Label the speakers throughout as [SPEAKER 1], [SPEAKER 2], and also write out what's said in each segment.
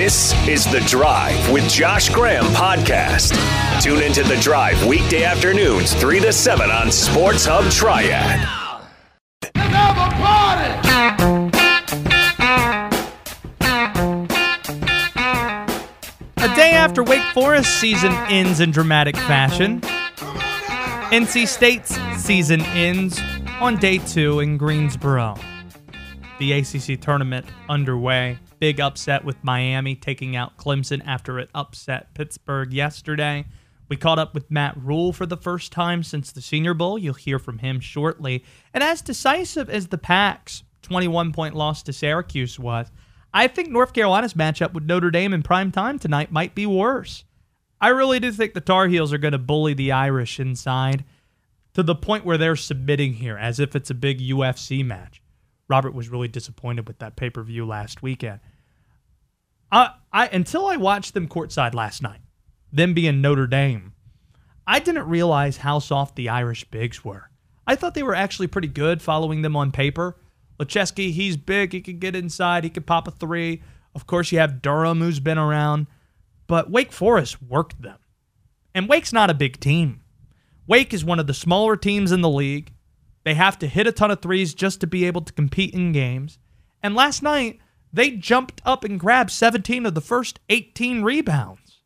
[SPEAKER 1] This is The Drive with Josh Graham podcast. Tune into The Drive weekday afternoons, 3 to 7 on Sports Hub Triad.
[SPEAKER 2] A day after Wake Forest season ends in dramatic fashion, NC State's season ends on day two in Greensboro. The ACC tournament underway. Big upset with Miami taking out Clemson after it upset Pittsburgh yesterday. We caught up with Matt Rhule for the first time since the Senior Bowl. You'll hear from him shortly. And as decisive as the Pack's 21 point loss to Syracuse was, I think North Carolina's matchup with Notre Dame in prime time tonight might be worse. I really do think the Tar Heels are going to bully the Irish inside to the point where they're submitting here as if it's a big UFC match. Robert was really disappointed with that pay per view last weekend. I, I until I watched them courtside last night, them being Notre Dame, I didn't realize how soft the Irish bigs were. I thought they were actually pretty good following them on paper. Laszewski, he's big. He could get inside. He could pop a three. Of course, you have Durham, who's been around. But Wake Forest worked them. And Wake's not a big team. Wake is one of the smaller teams in the league. They have to hit a ton of threes just to be able to compete in games. And last night, they jumped up and grabbed 17 of the first 18 rebounds.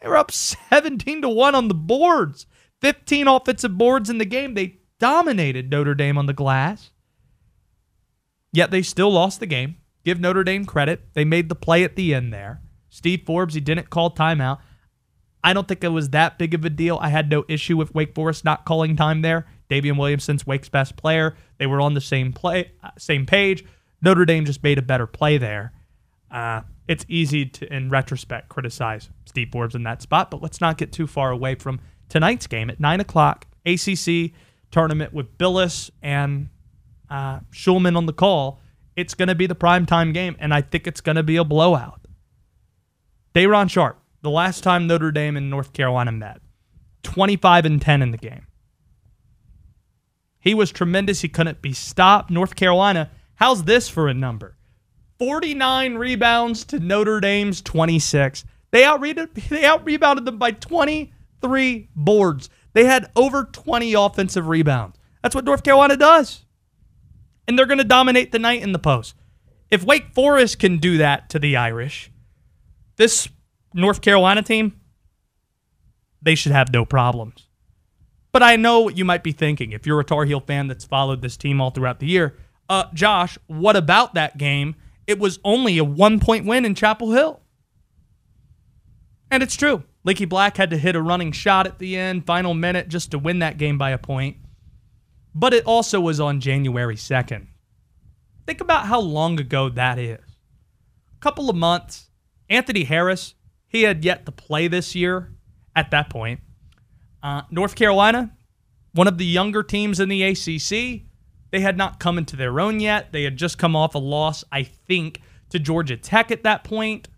[SPEAKER 2] They were up 17 to 1 on the boards. 15 offensive boards in the game. They dominated Notre Dame on the glass. Yet they still lost the game. Give Notre Dame credit. They made the play at the end there. Steve Forbes, he didn't call timeout. I don't think it was that big of a deal. I had no issue with Wake Forest not calling time there. Daivien Williamson's Wake's best player. They were on the same play, uh, same page. Notre Dame just made a better play there. Uh, it's easy to, in retrospect, criticize Steve Forbes in that spot, but let's not get too far away from tonight's game at nine o'clock. ACC tournament with Bilas and uh, Shulman on the call. It's going to be the primetime game, and I think it's going to be a blowout. Day'Ron Sharpe, the last time Notre Dame and North Carolina met, 25 and 10 in the game. He was tremendous. He couldn't be stopped. North Carolina, how's this for a number? 49 rebounds to Notre Dame's 26. They out they out rebounded them by 23 boards. They had over 20 offensive rebounds. That's what North Carolina does. And they're going to dominate the night in the post. If Wake Forest can do that to the Irish, this North Carolina team, they should have no problems. But I know what you might be thinking if you're a Tar Heel fan that's followed this team all throughout the year. Uh, Josh, what about that game? It was only a one point win in Chapel Hill. And it's true. Leaky Black had to hit a running shot at the end, final minute, just to win that game by a point. But it also was on January 2nd. Think about how long ago that is. A couple of months. Anthony Harris, he had yet to play this year at that point. Uh, North Carolina, one of the younger teams in the ACC, they had not come into their own yet. They had just come off a loss, I think, to Georgia Tech at that point.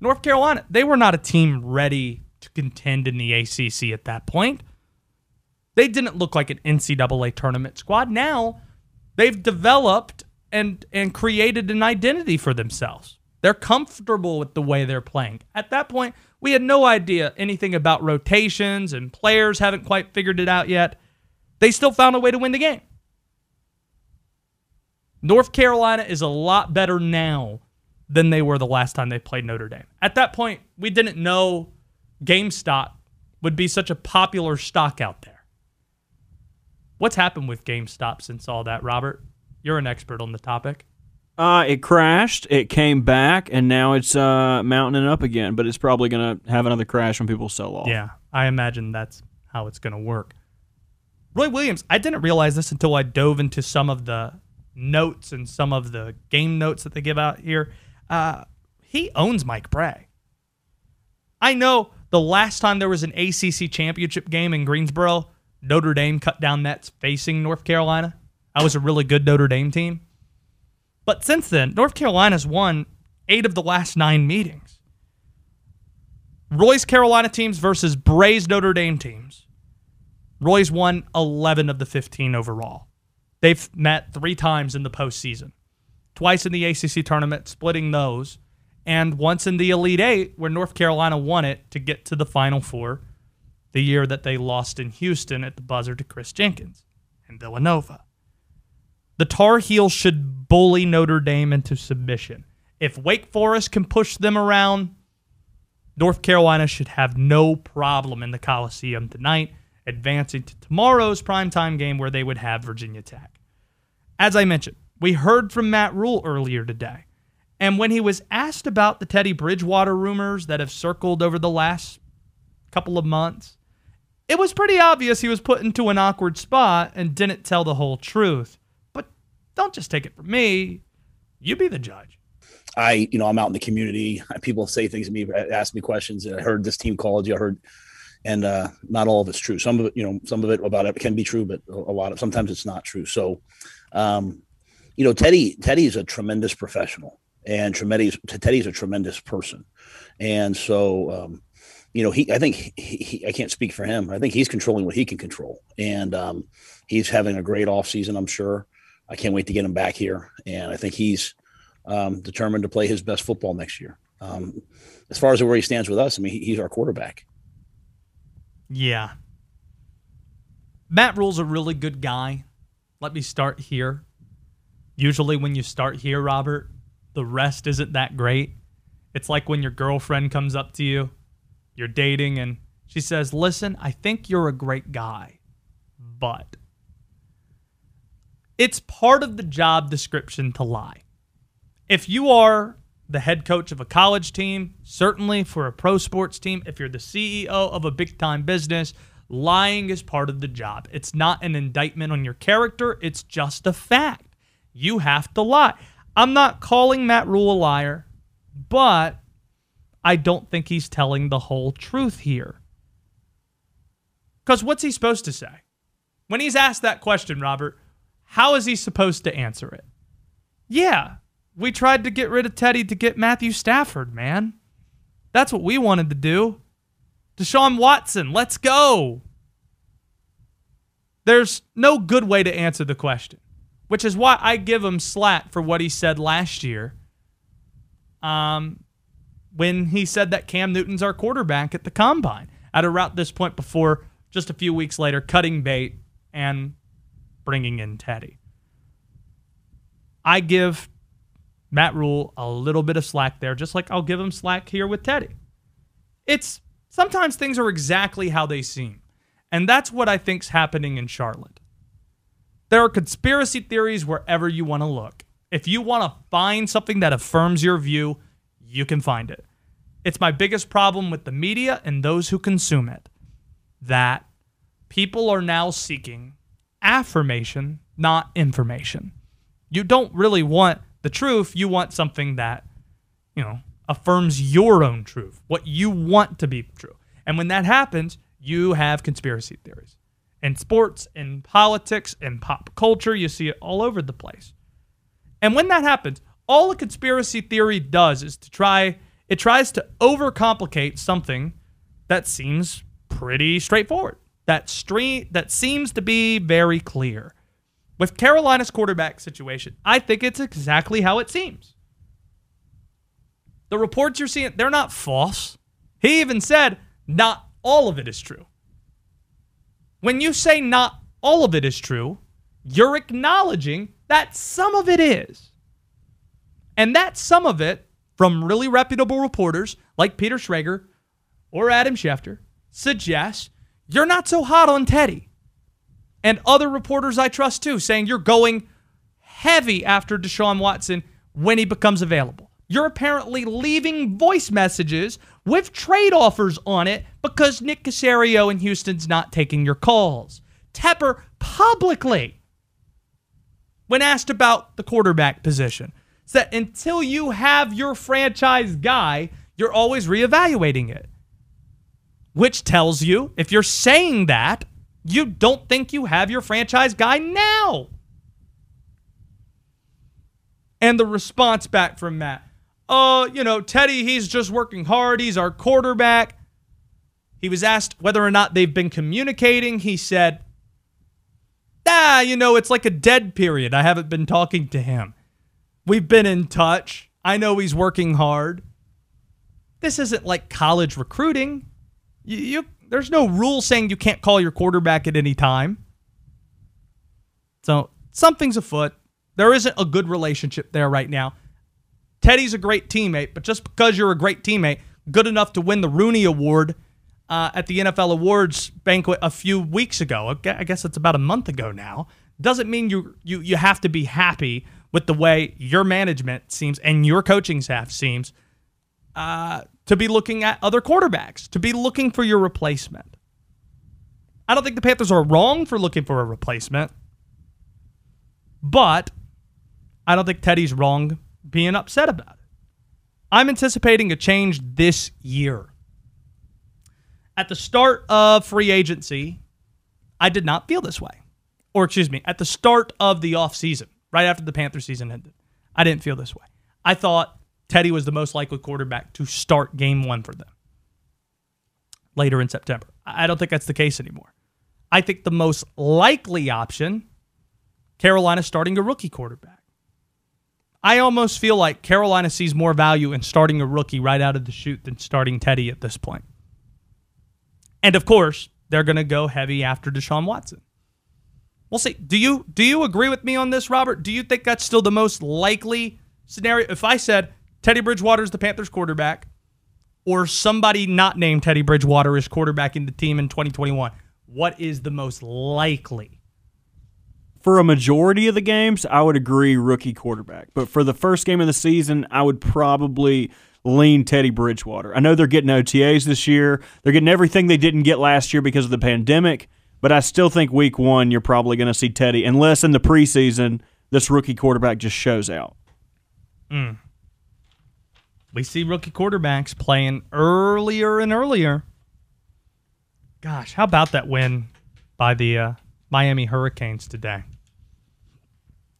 [SPEAKER 2] North Carolina, they were not a team ready to contend in the ACC at that point. They didn't look like an NCAA tournament squad. Now they've developed and and created an identity for themselves. They're comfortable with the way they're playing. At that point, we had no idea anything about rotations and players haven't quite figured it out yet. They still found a way to win the game. North Carolina is a lot better now than they were the last time they played Notre Dame. At that point, we didn't know GameStop would be such a popular stock out there. What's happened with GameStop since all that, Robert? You're an expert on the topic.
[SPEAKER 3] Uh, it crashed, it came back, and now it's uh, mounting up again. But it's probably going to have another crash when people sell off.
[SPEAKER 2] Yeah, I imagine that's how it's going to work. Roy Williams, I didn't realize this until I dove into some of the notes and some of the game notes that they give out here. Uh, he owns Mike Brey. I know the last time there was an ACC championship game in Greensboro, Notre Dame cut down nets facing North Carolina. That was a really good Notre Dame team. But since then, North Carolina's won eight of the last nine meetings. Roy's Carolina teams versus Brey's Notre Dame teams. Roy's won 11 of the 15 overall. They've met three times in the postseason twice in the ACC tournament, splitting those, and once in the Elite Eight, where North Carolina won it to get to the Final Four the year that they lost in Houston at the buzzer to Kris Jenkins and Villanova. The Tar Heels should bully Notre Dame into submission. If Wake Forest can push them around, North Carolina should have no problem in the Coliseum tonight, advancing to tomorrow's primetime game where they would have Virginia Tech. As I mentioned, we heard from Matt Rhule earlier today. And when he was asked about the Teddy Bridgewater rumors that have circled over the last couple of months, it was pretty obvious he was put into an awkward spot and didn't tell the whole truth. But don't just take it from me. You be the judge.
[SPEAKER 4] I, you know, I'm out in the community. People say things to me, ask me questions. I heard this team called you. I heard, and uh, not all of it's true. Some of it, you know, some of it about it can be true, but a lot of sometimes it's not true. So, um, you know, Teddy, Teddy is a tremendous professional, and Teddy's Teddy's a tremendous person, and so, um, you know, he, I think he, he, I can't speak for him. I think he's controlling what he can control, and um, he's having a great off season. I'm sure. I can't wait to get him back here, and I think he's um, determined to play his best football next year. Um, as far as where he stands with us, I mean, he, he's our quarterback.
[SPEAKER 2] Yeah. Matt Rhule's a really good guy. Let me start here. Usually, when you start here, Robert, the rest isn't that great. It's like when your girlfriend comes up to you, you're dating, and she says, Listen, I think you're a great guy, but it's part of the job description to lie if you are the head coach of a college team, certainly for a pro sports team, if you're the CEO of a big time business, lying is part of the job. It's not an indictment on your character, it's just a fact. You have to lie. I'm not calling Matt Rhule a liar, but I don't think he's telling the whole truth here. Because what's he supposed to say? When he's asked that question, Robert, how is he supposed to answer it? Yeah, we tried to get rid of Teddy to get Matthew Stafford, man. That's what we wanted to do. Deshaun Watson, let's go. There's no good way to answer the question, which is why I give him slack for what he said last year. Um, when he said that Cam Newton's our quarterback at the combine at around this point before just a few weeks later cutting bait and bringing in Teddy. I give Matt Rhule a little bit of slack there, just like I'll give him slack here with Teddy. It's sometimes things are exactly how they seem. And that's what I think's happening in Charlotte. There are conspiracy theories wherever you want to look. If you want to find something that affirms your view, you can find it. It's my biggest problem with the media and those who consume it that people are now seeking affirmation, not information. You don't really want the truth, you want something that, you know, affirms your own truth, what you want to be true. And when that happens, you have conspiracy theories. In sports, in politics, in pop culture, you see it all over the place. And when that happens, all a conspiracy theory does is to try it tries to overcomplicate something that seems pretty straightforward. That street that seems to be very clear. With Carolina's quarterback situation, I think it's exactly how it seems. The reports you're seeing, they're not false. He even said not all of it is true. When you say not all of it is true, you're acknowledging that some of it is. And that some of it, from really reputable reporters like Peter Schrager or Adam Schefter, suggests you're not so hot on Teddy and other reporters I trust too, saying you're going heavy after Deshaun Watson when he becomes available. You're apparently leaving voice messages with trade offers on it because Nick Caserio in Houston's not taking your calls. Tepper publicly, when asked about the quarterback position, said until you have your franchise guy, you're always reevaluating it. Which tells you, if you're saying that, you don't think you have your franchise guy now. And the response back from Matt, uh, you know, Teddy, he's just working hard. He's our quarterback. He was asked whether or not they've been communicating. He said, ah, you know, it's like a dead period. I haven't been talking to him. We've been in touch. I know he's working hard. this isn't like college recruiting. You, you there's no rule saying you can't call your quarterback at any time. So something's afoot. There isn't a good relationship there right now. Teddy's a great teammate, but just because you're a great teammate, good enough to win the Rooney Award uh, at the NFL Awards banquet a few weeks ago, I guess it's about a month ago now, doesn't mean you you you have to be happy with the way your management seems and your coaching staff seems uh, to be looking at other quarterbacks, to be looking for your replacement. I don't think the Panthers are wrong for looking for a replacement, but I don't think Teddy's wrong being upset about it. I'm anticipating a change this year. At the start of free agency, I did not feel this way. Or, excuse me, at the start of the offseason, right after the Panther season ended, I didn't feel this way. I thought Teddy was the most likely quarterback to start game one for them later in September. I don't think that's the case anymore. I think the most likely option, Carolina starting a rookie quarterback. I almost feel like Carolina sees more value in starting a rookie right out of the chute than starting Teddy at this point. And of course, they're going to go heavy after Deshaun Watson. We'll see. Do you do you agree with me on this, Robert? Do you think that's still the most likely scenario? If I said Teddy Bridgewater is the Panthers quarterback, or somebody not named Teddy Bridgewater is quarterbacking the team in 2021, what is the most likely?
[SPEAKER 3] For a majority of the games, I would agree rookie quarterback. But for the first game of the season, I would probably lean Teddy Bridgewater. I know they're getting OTAs this year. They're getting everything they didn't get last year because of the pandemic. But I still think week one, you're probably going to see Teddy, unless in the preseason, this rookie quarterback just shows out.
[SPEAKER 2] Mm. We see rookie quarterbacks playing earlier and earlier. Gosh, how about that win by the uh, Miami Hurricanes today?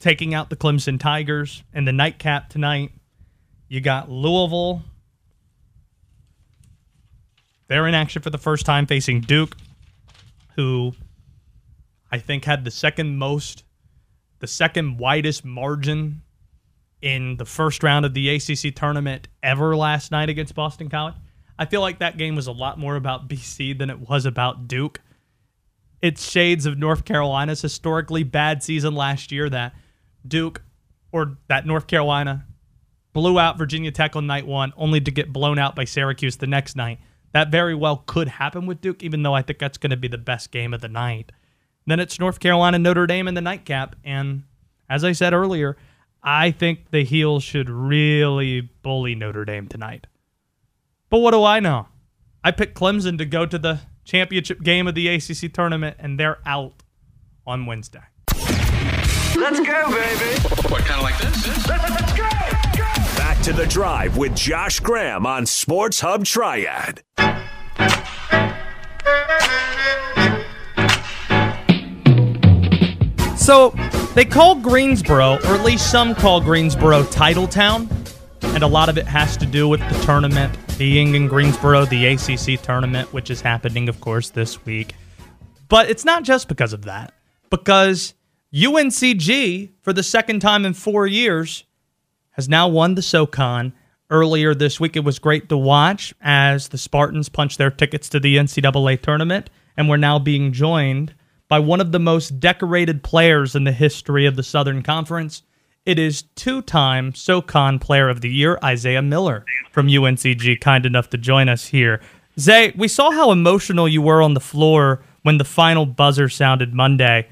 [SPEAKER 2] Taking out the Clemson Tigers and the nightcap tonight. You got Louisville. They're in action for the first time facing Duke, who I think had the second most, the second widest margin in the first round of the ACC tournament ever last night against Boston College. I feel like that game was a lot more about BC than it was about Duke. It's shades of North Carolina's historically bad season last year that Duke or that North Carolina blew out Virginia Tech on night one, only to get blown out by Syracuse the next night. That very well could happen with Duke, even though I think that's going to be the best game of the night. Then it's North Carolina Notre Dame in the nightcap. And as I said earlier, I think the Heels should really bully Notre Dame tonight. But what do I know? I picked Clemson to go to the championship game of the ACC tournament, and they're out on Wednesday.
[SPEAKER 1] Let's go, baby.
[SPEAKER 5] What, kind of like this? Let's
[SPEAKER 1] go, go. Back to the drive with Josh Graham on Sports Hub Triad.
[SPEAKER 2] So they call Greensboro, or at least some call Greensboro, Title Town, and a lot of it has to do with the tournament being in Greensboro, the ACC tournament, which is happening, of course, this week. But it's not just because of that, because UNCG, for the second time in four years, has now won the SoCon. Earlier this week, it was great to watch as the Spartans punched their tickets to the NCAA tournament, and we're now being joined by one of the most decorated players in the history of the Southern Conference. It is two time SoCon Player of the Year, Isaiah Miller from UNCG, kind enough to join us here. Zay, we saw how emotional you were on the floor when the final buzzer sounded Monday.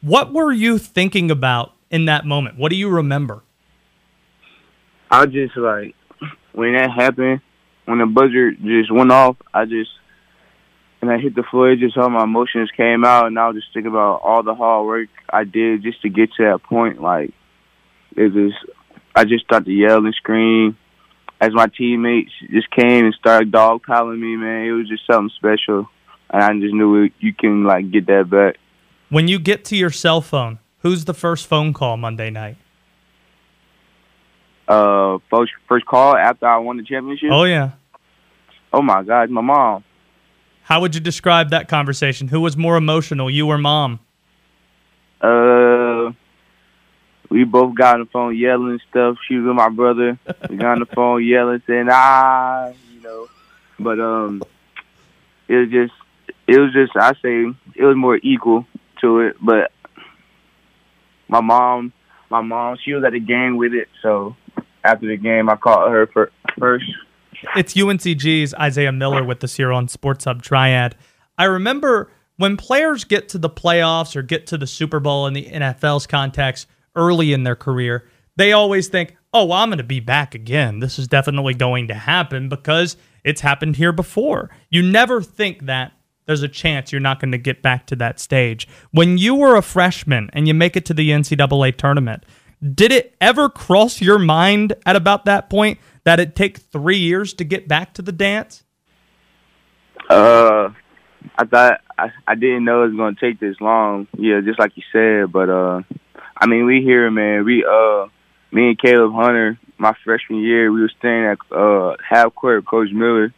[SPEAKER 2] What were you thinking about in that moment? What do you remember?
[SPEAKER 6] I just like when that happened, when the buzzer just went off, I just and I hit the floor, just all my emotions came out, and I was just thinking about all the hard work I did just to get to that point. Like it was, I just started to yell and scream as my teammates just came and started dog piling me. Man, it was just something special, and I just knew it, you can like get that back.
[SPEAKER 2] When you get to your cell phone, who's the first phone call Monday night?
[SPEAKER 6] Uh, first first call after I won the championship.
[SPEAKER 2] Oh yeah.
[SPEAKER 6] Oh my God, my mom.
[SPEAKER 2] How would you describe that conversation? Who was more emotional, you or mom?
[SPEAKER 6] Uh, we both got on the phone yelling and stuff. She was with my brother. we got on the phone yelling, saying, "Ah," you know. But um, it was just, it was just, I say, it was more equal to it. But my mom, my mom, she was at the game with it. So after the game, I called her for, first.
[SPEAKER 2] It's UNCG's Isaiah Miller with us here on Sports Hub Triad. I remember when players get to the playoffs or get to the Super Bowl in the NFL's context early in their career, they always think, oh, well, I'm going to be back again. This is definitely going to happen because it's happened here before. You never think that there's a chance you're not going to get back to that stage. When you were a freshman and you make it to the NCAA tournament, did it ever cross your mind at about that point that it take three years to get back to the dance?
[SPEAKER 6] Uh, I thought I, I didn't know it was gonna take this long. Yeah, just like you said. But uh, I mean, we here, man. We uh, me and Caleb Hunter, my freshman year, we were staying at uh half court Coach Miller.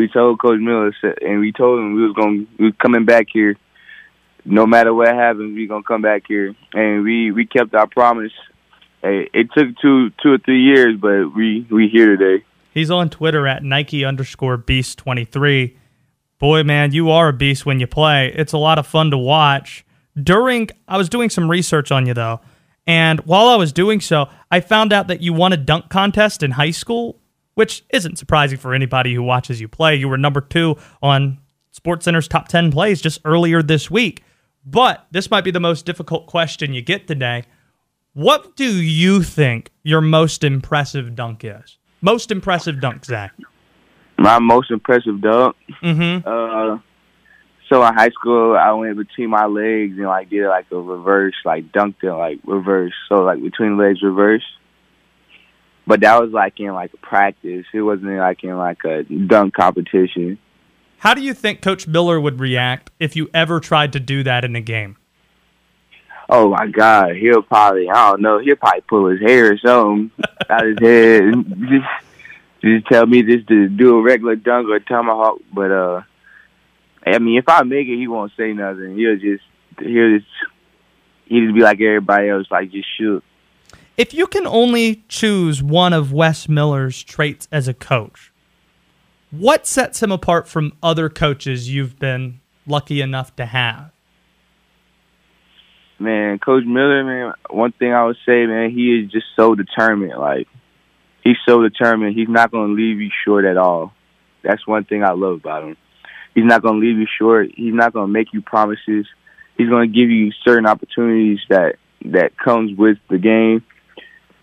[SPEAKER 6] We told Coach Miller, and we told him we was gonna we was coming back here. No matter what happens, we gonna come back here, and we we kept our promise. It took two two or three years, but we we here today.
[SPEAKER 2] He's on Twitter at Nike underscore Beast twenty three. Boy, man, you are a beast when you play. It's a lot of fun to watch. During, I was doing some research on you though, and while I was doing so, I found out that you won a dunk contest in high school, which isn't surprising for anybody who watches you play. You were number two on SportsCenter's top 10 plays just earlier this week. But this might be the most difficult question you get today. What do you think your most impressive dunk is? Most impressive dunk, Zach.
[SPEAKER 6] My most impressive dunk.
[SPEAKER 2] Mm-hmm.
[SPEAKER 6] Uh, so in high school, I went between my legs and like did like a reverse, like dunked it like reverse. So like between legs reverse. But that was like in like a practice. It wasn't like in like a dunk competition.
[SPEAKER 2] How do you think Coach Miller would react if you ever tried to do that in a game?
[SPEAKER 6] Oh my God, he'll probably I don't know, he'll probably pull his hair or something out his head. Just, just tell me just to do a regular dunk or tomahawk. But uh, I mean, if I make it, he won't say nothing. He'll just he'll just he'll just be like everybody else, like just shoot.
[SPEAKER 2] If you can only choose one of Wes Miller's traits as a coach, what sets him apart from other coaches you've been lucky enough to have?
[SPEAKER 6] Man, Coach Miller, man, one thing I would say, man, he is just so determined. Like, he's so determined. He's not going to leave you short at all. That's one thing I love about him. He's not going to leave you short. He's not going to make you promises. He's going to give you certain opportunities that that comes with the game,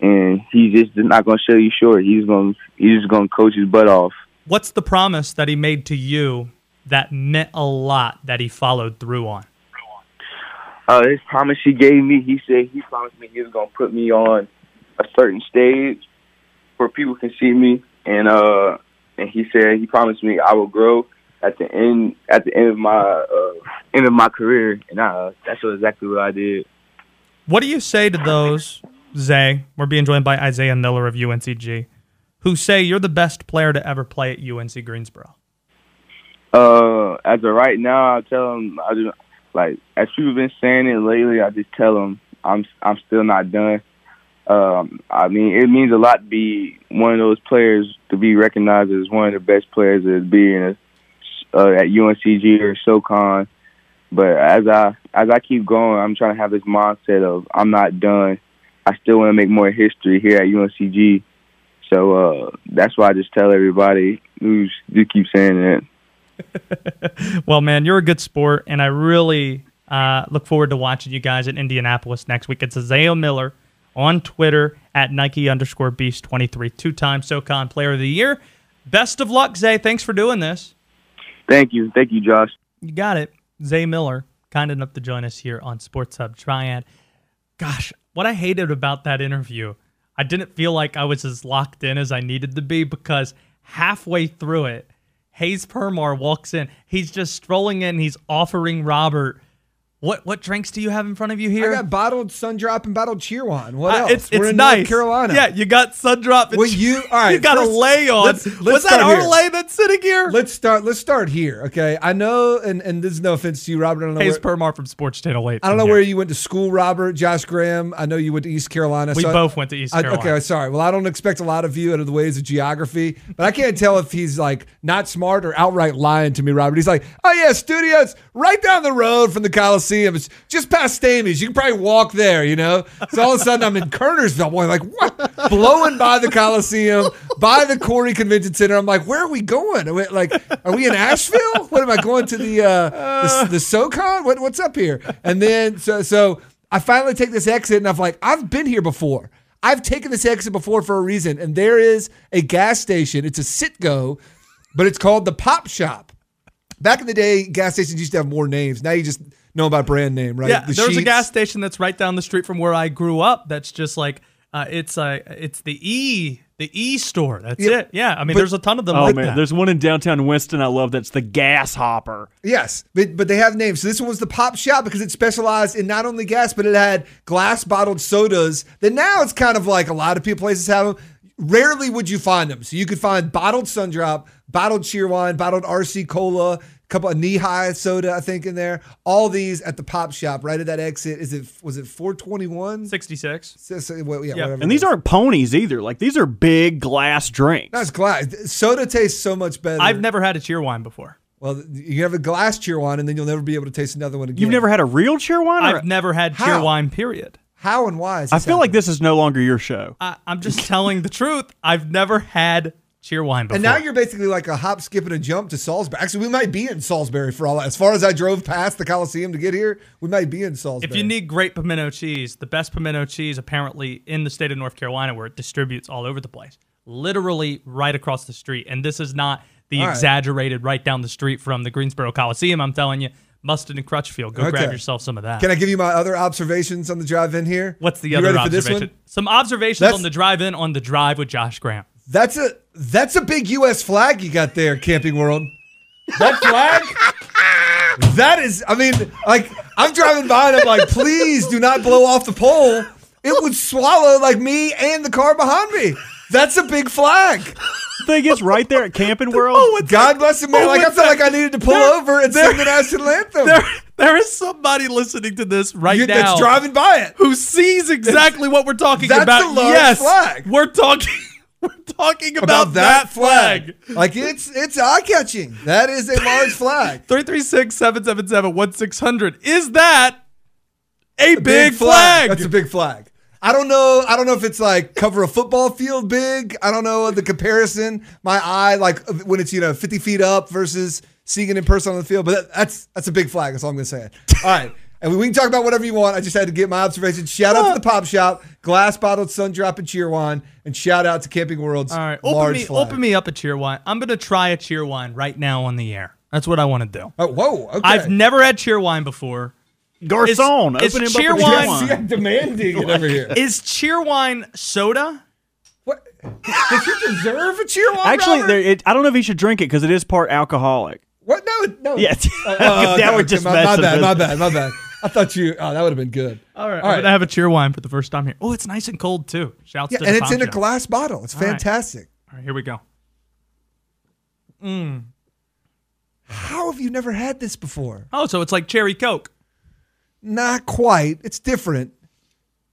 [SPEAKER 6] and he's just not going to show you short. He's going he's just going to coach his butt off.
[SPEAKER 2] What's the promise that he made to you that meant a lot that he followed through on?
[SPEAKER 6] Uh, his promise he gave me, he said he promised me he was going to put me on a certain stage where people can see me, and uh, and he said he promised me I will grow at the end at the end of my uh, end of my career, and uh, that's exactly what I did.
[SPEAKER 2] What do you say to those, Zay? We're being joined by Isaiah Miller of UNCG, who say you're the best player to ever play at UNC Greensboro.
[SPEAKER 6] Uh, as of right now, I tell them I just like as people been saying it lately. I just tell them I'm I'm still not done. Um, I mean, it means a lot to be one of those players to be recognized as one of the best players to be in a, uh, at UNCG or SoCon. But as I as I keep going, I'm trying to have this mindset of I'm not done. I still want to make more history here at UNCG. So uh, that's why I just tell everybody who's who keep saying that.
[SPEAKER 2] well, man, you're a good sport, and I really uh, look forward to watching you guys in Indianapolis next week. It's Isaiah Miller on Twitter at Nike underscore Beast 23, two time SoCon Player of the Year. Best of luck, Zay. Thanks for doing this.
[SPEAKER 6] Thank you. Thank you, Josh.
[SPEAKER 2] You got it. Zay Miller, kind enough to join us here on Sports Hub Triad. Gosh, what I hated about that interview, I didn't feel like I was as locked in as I needed to be because halfway through it, Hayes Permar walks in. He's just strolling in. He's offering Robert What what drinks do you have in front of you here?
[SPEAKER 7] I
[SPEAKER 2] here?
[SPEAKER 7] got bottled Sundrop and bottled Cheerwine. What
[SPEAKER 2] Uh,
[SPEAKER 7] else?
[SPEAKER 2] it's
[SPEAKER 7] We're in
[SPEAKER 2] nice.
[SPEAKER 7] North Carolina.
[SPEAKER 2] Yeah, you got Sundrop. And
[SPEAKER 7] Well, you- all right,
[SPEAKER 2] You got
[SPEAKER 7] first,
[SPEAKER 2] a lay on.
[SPEAKER 7] let's- let's
[SPEAKER 2] Was that our
[SPEAKER 7] here.
[SPEAKER 2] lay that's sitting here?
[SPEAKER 7] Let's start. Let's start here. Okay. I know, and and this is no offense to you, Robert. I don't know.
[SPEAKER 2] Hayes
[SPEAKER 7] Where,
[SPEAKER 2] Permar from Sports Channel 8.
[SPEAKER 7] I don't know where you went to school, Robert. Josh Graham. I know you went to East Carolina.
[SPEAKER 2] We
[SPEAKER 7] so I-
[SPEAKER 2] both went to East
[SPEAKER 7] I-
[SPEAKER 2] Carolina.
[SPEAKER 7] okay, sorry. Well, I don't expect a lot of you out of the ways of geography, but I can't tell if he's like not smart or outright lying to me, Robert. He's like, "Oh yeah, studios right down the road from the Coliseum. It's just past Stamey's. You can probably walk there, you know." So all of a sudden, I'm in Kernersville, boy, like what? Blowing by the Coliseum, by the Koury Convention Center. I'm like, where are we going? Are we, like, are we in Asheville? What am I going to the uh, the, the SoCon? What, what's up here? And then so so I finally take this exit, and I'm like, I've been here before. I've taken this exit before for a reason, and there is a gas station. It's a Citgo, but it's called the Pop Shop. Back in the day, gas stations used to have more names. Now you just know by brand name, right?
[SPEAKER 2] Yeah,
[SPEAKER 7] The
[SPEAKER 2] there's a gas station that's right down the street from where I grew up. That's just like uh, it's uh, it's the E the E store. That's
[SPEAKER 7] Yeah,
[SPEAKER 2] it. Yeah, I mean,
[SPEAKER 7] but-
[SPEAKER 2] there's a ton of them
[SPEAKER 3] Oh
[SPEAKER 2] like
[SPEAKER 3] man,
[SPEAKER 2] that.
[SPEAKER 3] there's one in downtown Winston I love. That's the Gas Hopper.
[SPEAKER 7] Yes, but, but they have names. So this one was the Pop Shop because it specialized in not only gas, but it had glass bottled sodas. That now it's kind of like a lot of people places have them. Rarely would you find them. So you could find bottled Sundrop, bottled Cheerwine, bottled RC Cola, a couple of Nehi soda, I think in there. All these at the Pop Shop, right at that exit. Is it was it 421?
[SPEAKER 2] 66.
[SPEAKER 7] So- so- well, yeah,
[SPEAKER 2] Yeah.
[SPEAKER 7] whatever
[SPEAKER 3] And these aren't ponies either. Like these are big glass drinks.
[SPEAKER 7] That's glass. Soda tastes so much better.
[SPEAKER 2] I've never had a Cheerwine before.
[SPEAKER 7] Well, you have a glass Cheerwine, and then you'll never be able to taste another one again.
[SPEAKER 3] You've never had a real Cheerwine?
[SPEAKER 2] I've never had cheer
[SPEAKER 7] How?
[SPEAKER 2] wine. Period.
[SPEAKER 7] How and why? Is
[SPEAKER 3] I
[SPEAKER 7] this
[SPEAKER 3] feel like this is no longer your show.
[SPEAKER 2] I, I'm just telling the truth. I've never had Cheerwine before.
[SPEAKER 7] And now you're basically like a hop, skip, and a jump to Salisbury. Actually, we might be in Salisbury for all. As far as I drove past the Coliseum to get here, we might be in Salisbury.
[SPEAKER 2] If you need great pimento cheese, the best pimento cheese apparently in the state of North Carolina, where it distributes all over the place, literally right across the street. And this is not the
[SPEAKER 7] All right.
[SPEAKER 2] exaggerated right down the street from the Greensboro Coliseum. I'm telling you, Mustard and Crutchfield. Go grab yourself some of that.
[SPEAKER 7] can I give you my other observations on the drive in here?
[SPEAKER 2] What's the
[SPEAKER 7] You
[SPEAKER 2] other
[SPEAKER 7] ready for this
[SPEAKER 2] observation?
[SPEAKER 7] one?
[SPEAKER 2] Some observations
[SPEAKER 7] That's-
[SPEAKER 2] on the drive-in on the drive with Josh Graham.
[SPEAKER 7] That's a that's a big U.S. flag you got there, Camping World. That flag. that is. I mean, like I'm driving by and I'm like, please do not blow off the pole. It would swallow like me and the car behind me. That's a big flag.
[SPEAKER 3] Thing is, right there at Camping oh, World.
[SPEAKER 2] Oh,
[SPEAKER 7] God bless him, man.
[SPEAKER 2] Oh,
[SPEAKER 7] like I felt
[SPEAKER 2] that?
[SPEAKER 7] like I needed to pull
[SPEAKER 2] There-
[SPEAKER 7] over and
[SPEAKER 2] there-
[SPEAKER 7] sing the national anthem.
[SPEAKER 2] There, there is somebody listening to this right
[SPEAKER 7] You-
[SPEAKER 2] now
[SPEAKER 7] that's driving by it.
[SPEAKER 2] who sees exactly what we're talking
[SPEAKER 7] That's
[SPEAKER 2] about.
[SPEAKER 7] a large
[SPEAKER 2] yes,
[SPEAKER 7] flag.
[SPEAKER 2] we're talking. We're talking about,
[SPEAKER 7] about that,
[SPEAKER 2] flag.
[SPEAKER 7] flag. Like it's it's eye catching. That is a large flag.
[SPEAKER 2] 336-777-1600. Is that a big, flag?
[SPEAKER 7] That's a big flag. I don't know. I don't know if it's like cover a football field big. I don't know the comparison. My eye, like when it's you know 50 feet up versus seeing it in person on the field. But that, that's that's a big flag. That's all I'm gonna say. All right. And we can talk about whatever you want. I just had to get my observation. Shout out to the Pop Shop, glass bottled Sun Drop and Cheerwine, and shout out to Camping World's
[SPEAKER 2] All right, open
[SPEAKER 7] large
[SPEAKER 2] me,
[SPEAKER 7] flag.
[SPEAKER 2] open me up a Cheerwine. I'm gonna try a Cheerwine right now on the air. That's what I want to do.
[SPEAKER 7] Oh, whoa. Okay.
[SPEAKER 2] I've never had Cheerwine before.
[SPEAKER 3] Garcon,
[SPEAKER 2] It's-
[SPEAKER 3] open
[SPEAKER 2] it's
[SPEAKER 3] him
[SPEAKER 2] cheer
[SPEAKER 3] up with
[SPEAKER 2] wine.
[SPEAKER 3] cheer
[SPEAKER 7] demanding it over here.
[SPEAKER 2] Is Cheerwine soda?
[SPEAKER 7] What? Does he deserve a cheer wine?
[SPEAKER 3] Actually, there, it, I don't know if he should drink it because it is part alcoholic.
[SPEAKER 7] What? No, no.
[SPEAKER 3] Yeah, uh,
[SPEAKER 7] Oh,
[SPEAKER 3] now
[SPEAKER 7] okay,
[SPEAKER 3] we're
[SPEAKER 7] okay,
[SPEAKER 3] just
[SPEAKER 7] my, my bad, my bad, my bad. I thought you. Oh, that would have been good.
[SPEAKER 2] All right,
[SPEAKER 7] All
[SPEAKER 2] I'm
[SPEAKER 7] right.
[SPEAKER 2] gonna have a Cheerwine for the first time here. Oh, it's nice and cold too. Shouts
[SPEAKER 7] Yeah,
[SPEAKER 2] to
[SPEAKER 7] and
[SPEAKER 2] the
[SPEAKER 7] it's in a glass bottle. It's
[SPEAKER 2] All right.
[SPEAKER 7] fantastic.
[SPEAKER 2] All right, here we go. Mmm.
[SPEAKER 7] How have you never had this before?
[SPEAKER 2] Oh, so it's like cherry coke.
[SPEAKER 7] Not quite. It's different.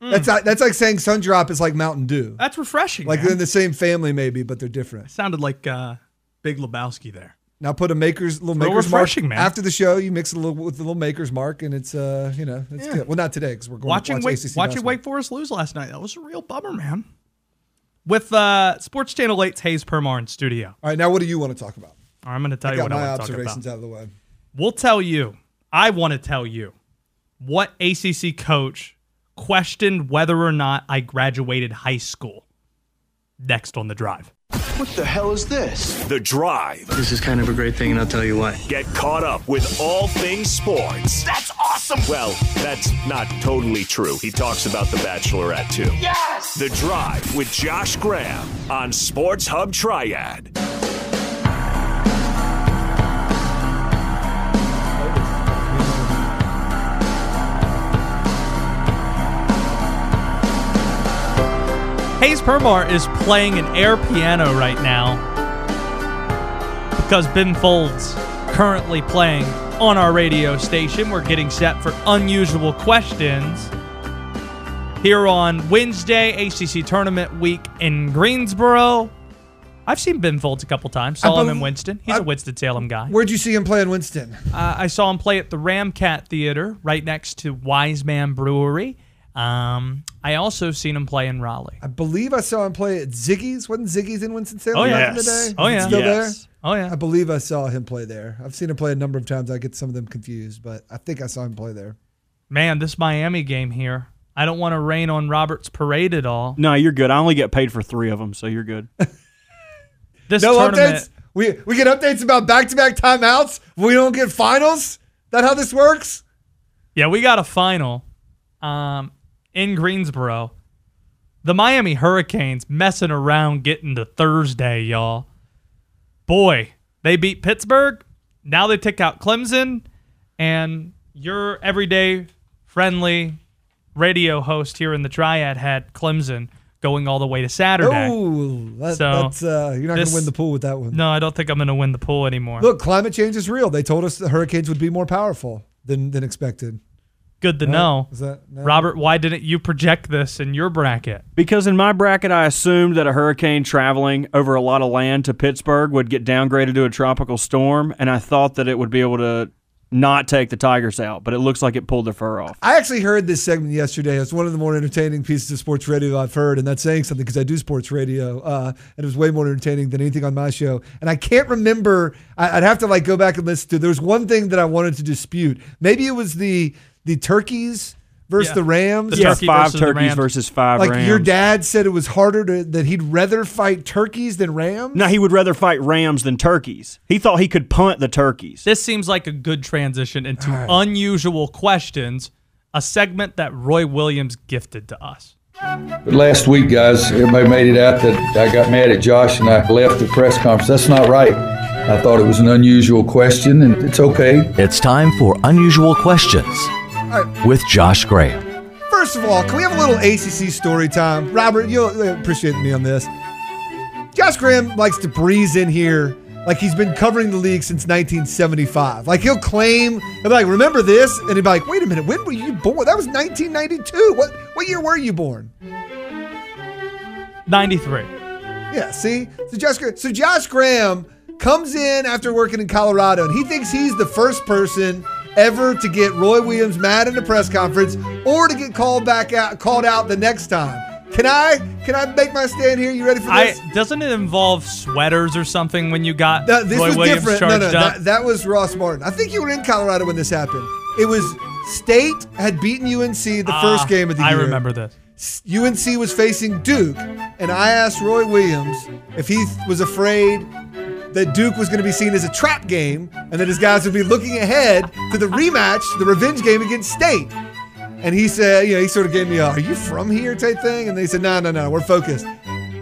[SPEAKER 2] Hmm.
[SPEAKER 7] That's like, that's like saying Sundrop is like Mountain Dew.
[SPEAKER 2] That's refreshing.
[SPEAKER 7] Like
[SPEAKER 2] man.
[SPEAKER 7] they're in the same family, maybe, but they're different.
[SPEAKER 2] sounded like uh, Big Lebowski there.
[SPEAKER 7] Now put a maker's little maker's mark
[SPEAKER 2] man.
[SPEAKER 7] after the show. You mix it a little with the little maker's mark, and it's uh you know it's good. Well, not today because we're going
[SPEAKER 2] Watching
[SPEAKER 7] to watch
[SPEAKER 2] Wake, watching. Wake Forest lose last night. That was a real bummer, man. With uh, Sports Channel 8's Hayes Permar in studio.
[SPEAKER 7] All right, now what do you want to talk about?
[SPEAKER 2] All right, I'm going to tell
[SPEAKER 7] I
[SPEAKER 2] you what
[SPEAKER 7] my
[SPEAKER 2] I want to talk about.
[SPEAKER 7] observations out of the way.
[SPEAKER 2] We'll tell you. I want to tell you what ACC coach questioned whether or not I graduated high school. Next on the drive.
[SPEAKER 8] What the hell is this?
[SPEAKER 1] The Drive.
[SPEAKER 8] This is kind of a great thing, and I'll tell you why.
[SPEAKER 1] Get caught up with all things sports. That's awesome. Well, that's not totally true. He talks about The Bachelorette too. Yes. The Drive with Josh Graham on Sports Hub Triad.
[SPEAKER 2] Hayes Permar is playing an air piano right now because Ben Folds currently playing on our radio station. We're getting set for unusual questions here on Wednesday, ACC tournament week in Greensboro. I've seen Ben Folds a couple times. Saw him in Winston. He's
[SPEAKER 7] I-
[SPEAKER 2] a Winston Salem guy.
[SPEAKER 7] Where'd you see him play in Winston?
[SPEAKER 2] Uh, I saw him play at the Ramkat Theater right next to Wise Man Brewery. Um, I also seen him play in Raleigh.
[SPEAKER 7] I believe I saw him play at Ziggy's. Wasn't Ziggy's in Winston Salem
[SPEAKER 2] Oh,
[SPEAKER 7] back in the day?
[SPEAKER 2] Oh,
[SPEAKER 7] Is it
[SPEAKER 2] yeah.
[SPEAKER 7] still
[SPEAKER 3] Yes.
[SPEAKER 7] there?
[SPEAKER 2] Oh yeah,
[SPEAKER 7] I believe I saw him play there. I've seen him play a number of times. I get some of them confused, but I think I saw him play there.
[SPEAKER 2] man, this Miami game here. I don't want to rain on Robert's parade at all.
[SPEAKER 3] No, you're good. I only get paid for three of them, so you're good.
[SPEAKER 2] This
[SPEAKER 7] No
[SPEAKER 2] tournament,
[SPEAKER 7] updates. We we get updates about back to back timeouts. We don't get finals. That how this works?
[SPEAKER 2] yeah, we got a final um, in Greensboro. The Miami Hurricanes messing around getting to Thursday, y'all. Boy, they beat Pittsburgh. Now they take out Clemson, and your everyday friendly radio host here in the Triad had Clemson going all the way to Saturday.
[SPEAKER 7] Oh, that,
[SPEAKER 2] So,
[SPEAKER 7] that's uh, you're not gonna win the pool with that one.
[SPEAKER 2] No, I don't think I'm going to win the pool anymore.
[SPEAKER 7] Look, climate change is real. They told us the hurricanes would be more powerful than than expected.
[SPEAKER 2] Good to
[SPEAKER 7] Right?
[SPEAKER 2] know.
[SPEAKER 7] Is that no?
[SPEAKER 2] Robert, why didn't you project this in your bracket?
[SPEAKER 3] Because in my bracket, I assumed that a hurricane traveling over a lot of land to Pittsburgh would get downgraded to a tropical storm, and I thought that it would be able to not take the Tigers out, but it looks like it pulled their fur off.
[SPEAKER 7] I actually heard this segment yesterday. It's one of the more entertaining pieces of sports radio I've heard, and that's saying something because I do sports radio, uh, and it was way more entertaining than anything on my show. And I can't remember. I, I'd have to like go back and listen to. There was one thing that I wanted to dispute. Maybe it was the the turkeys versus
[SPEAKER 2] Yeah.
[SPEAKER 7] the Rams.
[SPEAKER 2] The
[SPEAKER 3] yeah,
[SPEAKER 2] turkey
[SPEAKER 3] five
[SPEAKER 2] versus
[SPEAKER 3] turkeys
[SPEAKER 2] Rams.
[SPEAKER 3] versus five
[SPEAKER 7] like
[SPEAKER 3] Rams.
[SPEAKER 7] your dad said, it was harder to that he'd rather fight turkeys than Rams.
[SPEAKER 3] No, he would rather fight Rams than turkeys. He thought he could punt the turkeys.
[SPEAKER 2] This seems like a good transition into unusual questions, a segment that Roy Williams gifted to us.
[SPEAKER 9] But last week, guys, everybody made it out that I got mad at Josh and I left the press conference. That's not right. I thought it was an unusual question, and it's okay.
[SPEAKER 10] It's time for Unusual Questions with Josh Graham.
[SPEAKER 7] First of all, can we have a little ACC story time? Robert, you'll appreciate me on this. Josh Graham likes to breeze in here like he's been covering the league since 1975. Like he'll claim, he'll be like, remember this? And he'll be like, wait a minute, when were you born? That was 1992. What, what year were you born?
[SPEAKER 2] 93.
[SPEAKER 7] Yeah, see? So Josh, Gra- so Josh Graham comes in after working in Colorado and he thinks he's the first person ever to get Roy Williams mad in a press conference or to get called back out called out the next time. Can I can I make my stand here? You ready for this?
[SPEAKER 2] I doesn't it involve sweaters or something when you got
[SPEAKER 7] Th- this
[SPEAKER 2] Roy
[SPEAKER 7] was
[SPEAKER 2] Williams
[SPEAKER 7] different. No, no, that, that was Ross Martin. I think you were in Colorado when this happened. It was State had beaten UNC the
[SPEAKER 2] Ah,
[SPEAKER 7] first game of the
[SPEAKER 2] I
[SPEAKER 7] year.
[SPEAKER 2] I remember this.
[SPEAKER 7] UNC was facing Duke, and I asked Roy Williams if he was afraid that Duke was going to be seen as a trap game and that his guys would be looking ahead to the rematch, the revenge game against State. And he said, you know, he sort of gave me a, are you from here type thing? And they said, no, no, no, we're focused.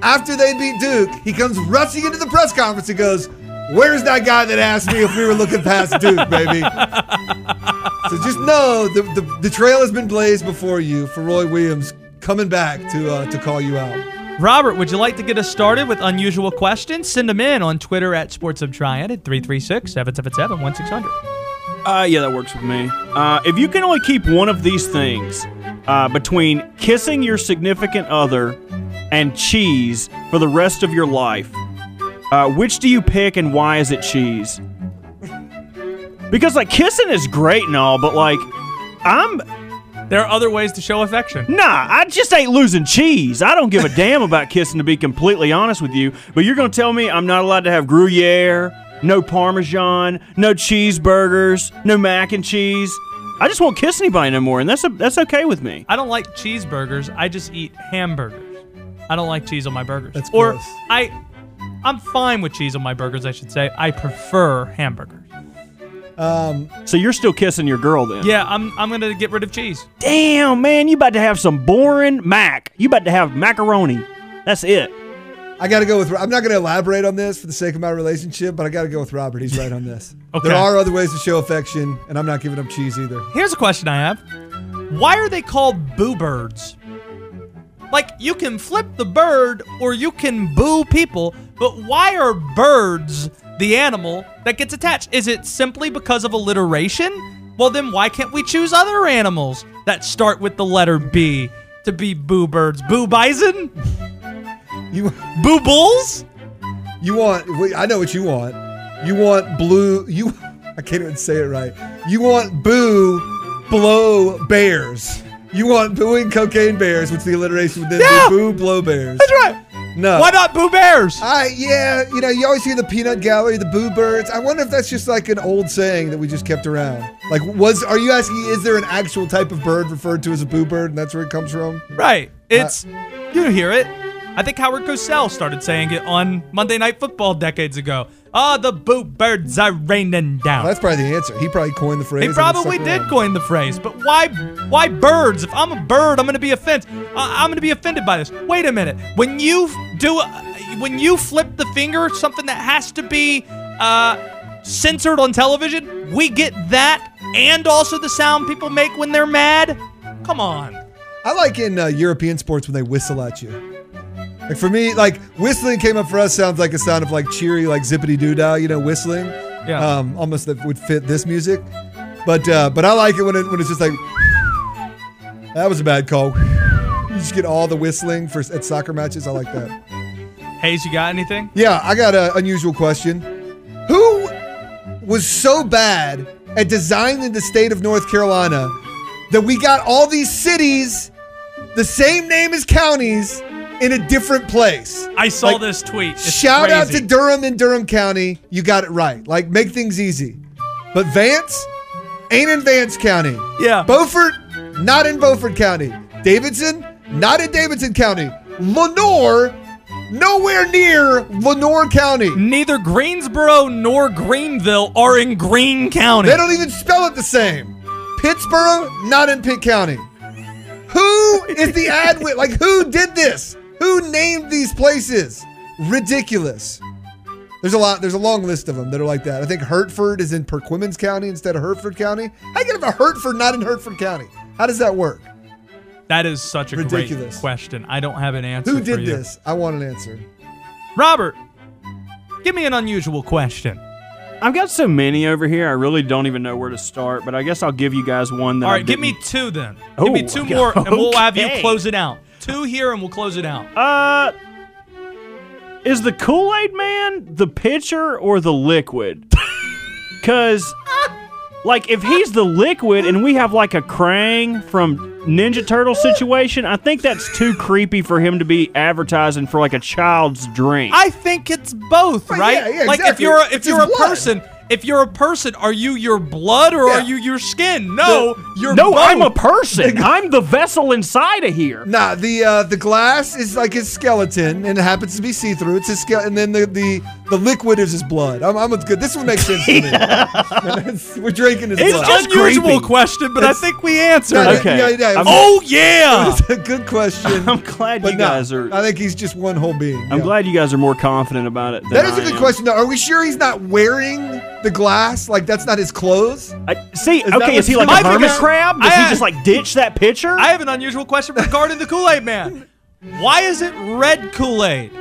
[SPEAKER 7] After they beat Duke, he comes rushing into the press conference and goes, Where's that guy that asked me if we were looking past Duke, baby? So just know the, the, the trail has been blazed before you for Roy Williams coming back to uh, to call you out.
[SPEAKER 2] Robert, would you like to get us started with unusual questions? Send them in on Twitter at Sports of Triad at 336 777 1600.
[SPEAKER 3] Uh, yeah, that works with me. Uh, if you can only keep one of these things uh, between kissing your significant other and cheese for the rest of your life, uh, which do you pick and why is it cheese? Because like kissing is great and all, but like I'm
[SPEAKER 2] There are other ways to show affection.
[SPEAKER 3] Nah, I just ain't losing cheese. I don't give a damn about kissing, to be completely honest with you. But you're going to tell me I'm not allowed to have Gruyere, no Parmesan, no cheeseburgers, no mac and cheese. I just won't kiss anybody no more, and that's a, that's okay with me.
[SPEAKER 2] I don't like cheeseburgers. I just eat hamburgers. I don't like cheese on my burgers.
[SPEAKER 7] That's
[SPEAKER 2] or
[SPEAKER 7] gross.
[SPEAKER 2] I I'm fine with cheese on my burgers, I should say. I prefer hamburgers.
[SPEAKER 7] Um,
[SPEAKER 3] So you're still kissing your girl then?
[SPEAKER 2] Yeah, I'm I'm going to get rid of cheese.
[SPEAKER 3] Damn, man, you about to have some boring mac. You about to have macaroni. That's it.
[SPEAKER 7] I got to go with. I'm not going to elaborate on this for the sake of my relationship, but I got to go with Robert. He's right on this.
[SPEAKER 2] Okay.
[SPEAKER 7] There are other ways to show affection, and I'm not giving up cheese either.
[SPEAKER 2] Here's a question I have. Why are they called boo birds? Like you can flip the bird or you can boo people, but why are birds the animal that gets attached? Is it simply because of alliteration? Well, then why can't we choose other animals that start with the letter B to be boo birds? Boo bison?
[SPEAKER 7] You
[SPEAKER 2] boo bulls?
[SPEAKER 7] You want? I know what you want. You want blue. You. I can't even say it right. You want boo blow bears. You want booing cocaine bears, which the alliteration would then
[SPEAKER 2] Yeah.
[SPEAKER 7] be boo blow bears.
[SPEAKER 2] That's right.
[SPEAKER 7] No.
[SPEAKER 2] Why not boo bears?
[SPEAKER 7] I yeah, you know, you always hear the peanut gallery, the boo birds. I wonder if that's just like an old saying that we just kept around. Like, was are you asking? Is there an actual type of bird referred to as a boo bird, and that's where it comes from?
[SPEAKER 2] Right. Uh, it's you hear it. I think Howard Cosell started saying it on Monday Night Football decades ago. Ah, the boot birds are raining down.
[SPEAKER 7] That's probably the answer. He probably coined the phrase.
[SPEAKER 2] He probably did
[SPEAKER 7] around.
[SPEAKER 2] coin the phrase, but why? Why birds? If I'm a bird, I'm gonna be offended. Uh, I'm gonna be offended by this. Wait a minute. When you do, a, when you flip the finger, something that has to be uh, censored on television, we get that, and also the sound people make when they're mad. Come on.
[SPEAKER 7] I like in uh, European sports when they whistle at you. Like for me, like whistling came up for us sounds like a sound of like cheery, like zippity doo dah, you know, whistling.
[SPEAKER 2] Yeah.
[SPEAKER 7] Um, almost that would fit this music. But uh, but I like it when it when it's just like that was a bad call. You just get all the whistling for at soccer matches. I like that.
[SPEAKER 2] Hayes, you got anything?
[SPEAKER 7] Yeah, I got an unusual question. Who was so bad at designing the state of North Carolina that we got all these cities, the same name as counties, in a different place?
[SPEAKER 2] I saw
[SPEAKER 7] Like,
[SPEAKER 2] this tweet. It's
[SPEAKER 7] Shout out to Durham and Durham County. You got it right. Like, make things easy. But Vance ain't in Vance County.
[SPEAKER 2] Yeah.
[SPEAKER 7] Beaufort, not in Beaufort County. Davidson, not in Davidson County. Lenoir, nowhere near Lenoir County.
[SPEAKER 2] Neither Greensboro nor Greenville are in Greene County.
[SPEAKER 7] They don't even spell it the same. Pittsboro, not in Pitt County. Who is the ad with? Like, who did this? Who named these places? Ridiculous. There's a lot. There's a long list of them that are like that. I think Hertford is in Perquimans County instead of Hertford County. How you get a Hertford not in Hertford County? How does that work?
[SPEAKER 2] That is such a
[SPEAKER 7] Ridiculous.
[SPEAKER 2] great question. I don't have an answer.
[SPEAKER 7] Who
[SPEAKER 2] for
[SPEAKER 7] did
[SPEAKER 2] you.
[SPEAKER 7] this? I want an answer.
[SPEAKER 2] Robert, give me an unusual question.
[SPEAKER 3] I've got so many over here. I really don't even know where to start. But I guess I'll give you guys one that.
[SPEAKER 2] All
[SPEAKER 3] I
[SPEAKER 2] right, give me two then.
[SPEAKER 3] Oh,
[SPEAKER 2] give me two more, and we'll have you close it out. Two here, and we'll close it out.
[SPEAKER 3] Uh, is the Kool Aid Man the pitcher or the liquid? Because, like, if he's the liquid and we have like a Krang from Ninja Turtle situation, I think that's too creepy for him to be advertising for like a child's drink.
[SPEAKER 2] I think it's both,
[SPEAKER 7] Right,
[SPEAKER 2] right?
[SPEAKER 7] yeah, yeah,
[SPEAKER 2] like if
[SPEAKER 7] exactly.
[SPEAKER 2] you're a, if
[SPEAKER 7] It's
[SPEAKER 2] you're
[SPEAKER 7] his
[SPEAKER 2] a
[SPEAKER 7] blood.
[SPEAKER 2] person, if you're a person, are you your blood or
[SPEAKER 7] Yeah.
[SPEAKER 2] are you your skin? No, you're
[SPEAKER 3] no,
[SPEAKER 2] both.
[SPEAKER 3] I'm a person. I'm the vessel inside of here.
[SPEAKER 7] Nah, the uh, the glass is like his skeleton, and it happens to be see through. It's his skeleton, and then the, the the liquid is his blood. I'm, I'm good. This one makes sense to me. We're drinking his
[SPEAKER 2] It's
[SPEAKER 7] blood.
[SPEAKER 2] just unusual
[SPEAKER 3] creepy.
[SPEAKER 2] question, but I think we answered.
[SPEAKER 7] No,
[SPEAKER 2] it.
[SPEAKER 3] Okay.
[SPEAKER 7] yeah, yeah,
[SPEAKER 3] I'm-
[SPEAKER 2] Oh yeah.
[SPEAKER 7] It's a good question.
[SPEAKER 3] I'm glad
[SPEAKER 7] but
[SPEAKER 3] you
[SPEAKER 7] no,
[SPEAKER 3] guys are.
[SPEAKER 7] I think he's just one whole being.
[SPEAKER 3] I'm
[SPEAKER 7] yeah.
[SPEAKER 3] glad you guys are more confident about it. Than
[SPEAKER 7] That is a
[SPEAKER 3] I
[SPEAKER 7] good
[SPEAKER 3] am.
[SPEAKER 7] question. Though. Are we sure he's not wearing the glass? Like that's not his clothes?
[SPEAKER 3] I, see,
[SPEAKER 7] that
[SPEAKER 3] okay, is he like
[SPEAKER 7] what's
[SPEAKER 3] a
[SPEAKER 2] going on?
[SPEAKER 3] hermit crab? Does
[SPEAKER 2] I-
[SPEAKER 3] he just like ditch that pitcher?
[SPEAKER 2] I have an unusual question regarding the Kool Aid Man. Why is it red Kool Aid?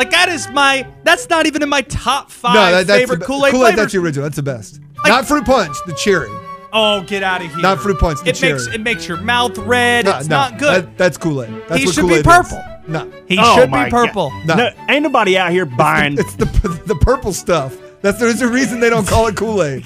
[SPEAKER 2] Like that is my. That's not even in my top five
[SPEAKER 7] no, that, that's
[SPEAKER 2] favorite Kool Aid
[SPEAKER 7] Kool-Aid,
[SPEAKER 2] flavors.
[SPEAKER 7] That's the original. That's the best. not fruit punch. The cherry.
[SPEAKER 2] oh, get out of here!
[SPEAKER 7] Not fruit punch, the
[SPEAKER 2] It makes
[SPEAKER 7] cherry.
[SPEAKER 2] it makes your mouth red.
[SPEAKER 7] No,
[SPEAKER 2] it's
[SPEAKER 7] no,
[SPEAKER 2] not good.
[SPEAKER 7] that- that's Kool Aid. That's
[SPEAKER 2] He
[SPEAKER 7] what
[SPEAKER 2] should be
[SPEAKER 7] Kool-Aid
[SPEAKER 2] purple.
[SPEAKER 7] Is. No,
[SPEAKER 2] he
[SPEAKER 3] Oh
[SPEAKER 2] should be purple.
[SPEAKER 7] No.
[SPEAKER 3] no, ain't nobody out here buying.
[SPEAKER 7] it's the the purple stuff. That's there's a reason they don't call it Kool Aid.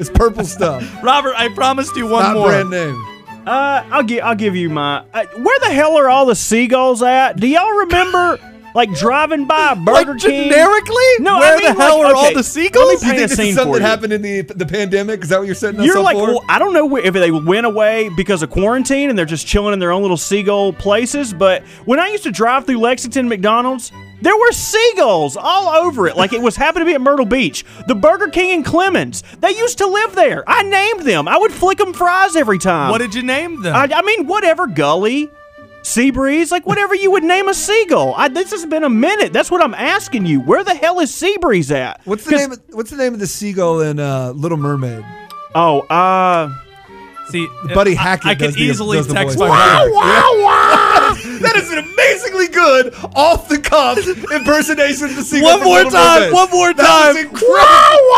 [SPEAKER 7] It's purple stuff.
[SPEAKER 2] Robert, I promised you one
[SPEAKER 7] Not
[SPEAKER 2] more.
[SPEAKER 7] brand name.
[SPEAKER 3] Uh, I'll give I'll give you my. Uh, where the hell are all the seagulls at? Do y'all remember like driving by Burger
[SPEAKER 2] like
[SPEAKER 3] King?
[SPEAKER 2] generically?
[SPEAKER 3] No, I
[SPEAKER 2] where
[SPEAKER 3] mean,
[SPEAKER 2] the hell
[SPEAKER 3] like,
[SPEAKER 2] are all
[SPEAKER 3] okay,
[SPEAKER 2] the
[SPEAKER 3] let
[SPEAKER 2] seagulls?
[SPEAKER 3] me
[SPEAKER 7] You think
[SPEAKER 3] a
[SPEAKER 7] this is something that happened in the the pandemic? Is that what you're setting us
[SPEAKER 3] You're
[SPEAKER 7] up
[SPEAKER 3] like,
[SPEAKER 7] for?
[SPEAKER 3] well, I don't know where, if they went away because of quarantine and they're just chilling in their own little seagull places. But when I used to drive through Lexington McDonald's, there were seagulls all over it. Like it was happened to be at Myrtle Beach. The Burger King and Clemson, they used to live there. I named them. I would flick them fries every time.
[SPEAKER 2] What did you name them?
[SPEAKER 3] I, I mean, whatever, Gully, Sea Breeze, like whatever you would name a seagull. I, this has been a minute. That's what I'm asking you. Where the hell is Sea Breeze at?
[SPEAKER 7] what's the
[SPEAKER 3] 'Cause-
[SPEAKER 7] name? Of, what's the name of the seagull in uh, Little Mermaid?
[SPEAKER 3] Oh, uh.
[SPEAKER 2] See,
[SPEAKER 7] Buddy
[SPEAKER 2] I-
[SPEAKER 7] Hackett
[SPEAKER 2] I,
[SPEAKER 7] does
[SPEAKER 2] could
[SPEAKER 7] the-
[SPEAKER 2] easily
[SPEAKER 7] does the
[SPEAKER 2] text
[SPEAKER 7] voice.
[SPEAKER 2] my
[SPEAKER 7] Wow,
[SPEAKER 2] brother.
[SPEAKER 7] That is an amazingly good off the cuff impersonation of the seagull.
[SPEAKER 2] One more
[SPEAKER 7] Little
[SPEAKER 2] time,
[SPEAKER 7] Mermaid.
[SPEAKER 2] one more time.
[SPEAKER 7] That is
[SPEAKER 2] time.
[SPEAKER 7] incredible.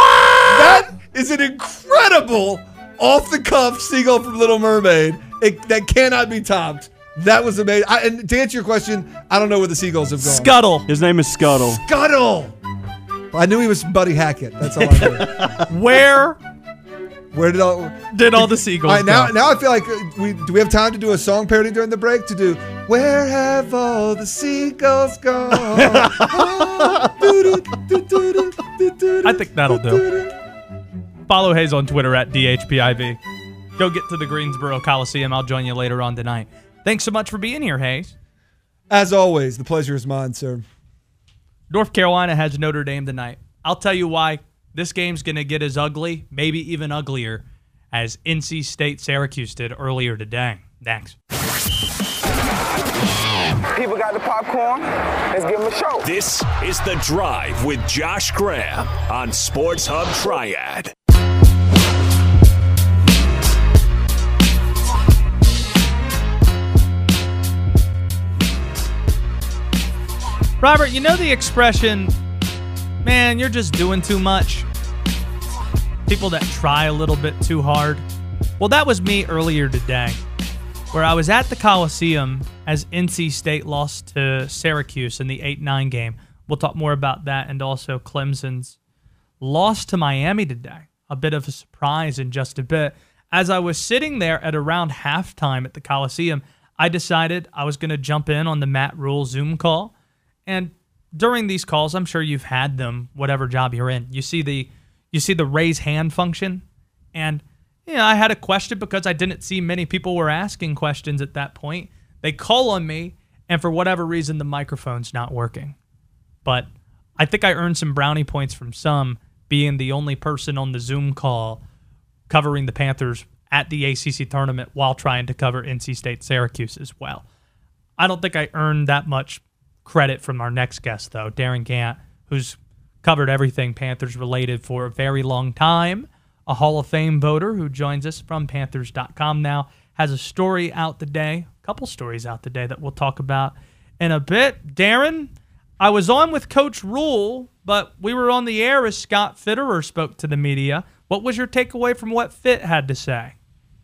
[SPEAKER 7] That is an incredible off the cuff seagull from Little Mermaid. It, that cannot be topped. That was amazing. I, and to answer your question, I don't know where the seagulls have gone.
[SPEAKER 2] Scuttle.
[SPEAKER 3] His name is Scuttle.
[SPEAKER 7] Scuttle. I knew he was Buddy Hackett. That's all I knew.
[SPEAKER 2] Where
[SPEAKER 7] Where did all
[SPEAKER 2] did all the seagulls
[SPEAKER 7] All right, now,
[SPEAKER 2] go?
[SPEAKER 7] now I feel like we do. We have time to do a song parody during the break to do. Where have all the seagulls gone?
[SPEAKER 2] Oh, I think that'll do. Follow Hayes on Twitter at DHPIV. Go get to the Greensboro Coliseum. I'll join you later on tonight. Thanks so much for being here, Hayes.
[SPEAKER 7] As always, the pleasure is mine, sir.
[SPEAKER 2] North Carolina has Notre Dame tonight. I'll tell you why. This game's going to get as ugly, maybe even uglier, as NC State Syracuse did earlier today. Thanks.
[SPEAKER 11] People got the popcorn. Let's give them a show.
[SPEAKER 1] This is The Drive with Josh Graham on Sports Hub Triad.
[SPEAKER 2] Robert, you know the expression, man, you're just doing too much? People that try a little bit too hard. Well, that was me earlier today, where I was at the Coliseum as NC State lost to Syracuse in the 8 9 game. We'll talk more about that and also Clemson's loss to Miami today. A bit of a surprise in just a bit. As I was sitting there at around halftime at the Coliseum, I decided I was going to jump in on the Matt Rhule Zoom call. And during these calls, I'm sure you've had them, whatever job you're in. You see the you see the raise hand function, and know, I had a question because I didn't see many people were asking questions at that point. They call on me, and for whatever reason, the microphone's not working. But I think I earned some brownie points from some being the only person on the Zoom call covering the Panthers at the ACC tournament while trying to cover NC State Syracuse as well. I don't think I earned that much credit from our next guest, though, Darin Gantt, who's covered everything Panthers related for a very long time, a Hall of Fame voter who joins us from Panthers.com now, has a story out today, a couple stories out today that we'll talk about in a bit. Darin, I was on with Coach Rhule, but we were on the air as Scott Fitterer spoke to the media. What was your takeaway from what Fit had to say?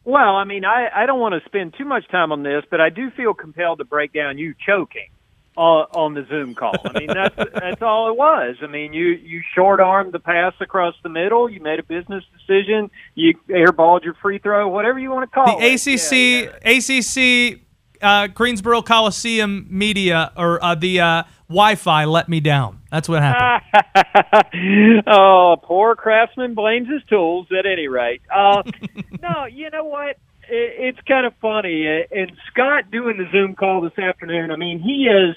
[SPEAKER 12] Well, I mean, I, I don't want to spend too much time on this, but I do feel compelled to break down you choking on, on the Zoom call. I mean, that's that's all it was. I mean, you you short armed the pass across the middle. You made a business decision. You airballed your free throw, whatever you want to call
[SPEAKER 2] the
[SPEAKER 12] it.
[SPEAKER 2] ACC ACC uh, Greensboro Coliseum media or uh, the uh, Wi-Fi let me down. That's what happened.
[SPEAKER 12] oh, poor craftsman blames his tools. At any rate, uh, no, you know what? It, it's kind of funny. Eh, and Scott doing the Zoom call this afternoon. I mean, he is.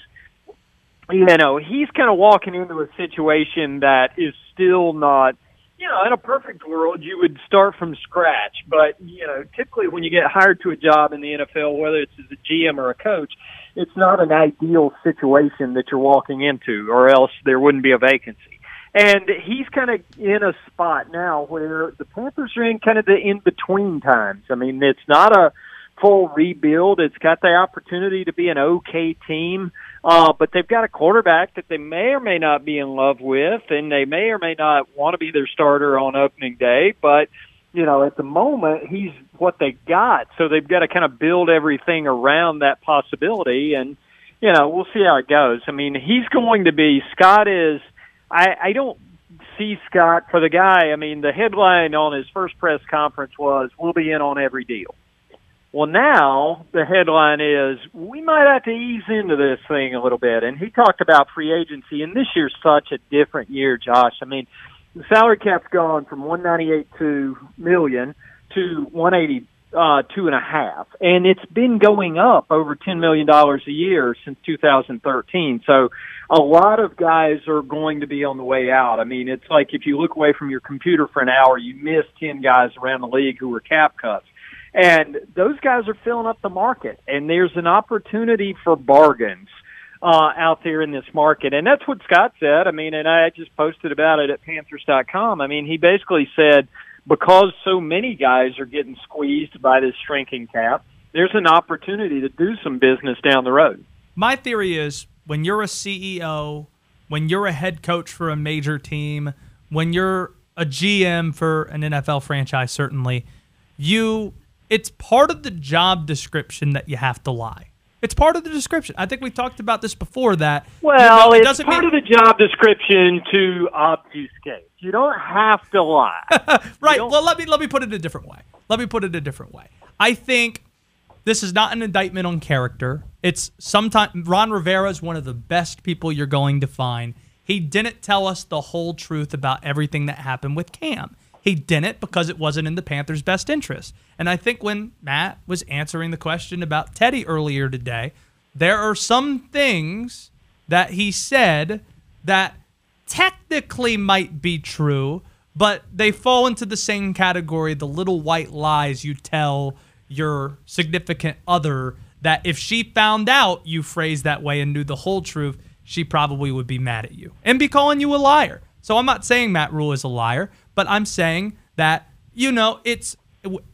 [SPEAKER 12] You know, he's kind of walking into a situation that is still not. You know, in a perfect world, you would start from scratch. But you know, typically when you get hired to a job in the NFL, whether it's as a GM or a coach, it's not an ideal situation that you're walking into, or else there wouldn't be a vacancy. And he's kind of in a spot now where the Panthers are in kind of the in between times. I mean, it's not a full rebuild. It's got the opportunity to be an okay team, uh, but they've got a quarterback that they may or may not be in love with, and they may or may not want to be their starter on opening day. But you know, at the moment, he's what they got. So they've got to kind of build everything around that possibility. And, you know, we'll see how it goes. I mean, he's going to be, Scott is, I, I don't see Scott for the guy. I mean, the headline on his first press conference was, we'll be in on every deal. Well, now the headline is we might have to ease into this thing a little bit. And he talked about free agency, and this year's such a different year, Josh. I mean, the salary cap's gone from 198.2 million to 180 uh, two and a half, and it's been going up over ten million dollars a year since 2013. So, a lot of guys are going to be on the way out. I mean, it's like if you look away from your computer for an hour, you miss ten guys around the league who were cap cuts, and those guys are filling up the market, and there's an opportunity for bargains uh, out there in this market. And that's what Scott said. I mean, and I just posted about it at Panthers.com. I mean, he basically said because so many guys are getting squeezed by this shrinking cap, there's an opportunity to do some business down the road.
[SPEAKER 2] my theory is when you're a CEO, when you're a head coach for a major team, when you're a GM for an NFL franchise, certainly, you it's part of the job description that you have to lie. It's part of the description. I think we talked about this before. That
[SPEAKER 12] well,
[SPEAKER 2] you know, it
[SPEAKER 12] it's
[SPEAKER 2] doesn't
[SPEAKER 12] part
[SPEAKER 2] mean,
[SPEAKER 12] of the job description to obfuscate. You don't have to lie.
[SPEAKER 2] right. Well, let me let me put it a different way. Let me put it a different way. I think this is not an indictment on character. It's sometimes Ron Rivera is one of the best people you're going to find. He didn't tell us the whole truth about everything that happened with Cam. He didn't because it wasn't in the Panthers' best interest. And I think when Matt was answering the question about Teddy earlier today, there are some things that he said that technically might be true, but they fall into the same category the little white lies you tell your significant other that if she found out you phrased that way and knew the whole truth, she probably would be mad at you and be calling you a liar. So I'm not saying Matt Rhule is a liar, but I'm saying that, you know, it's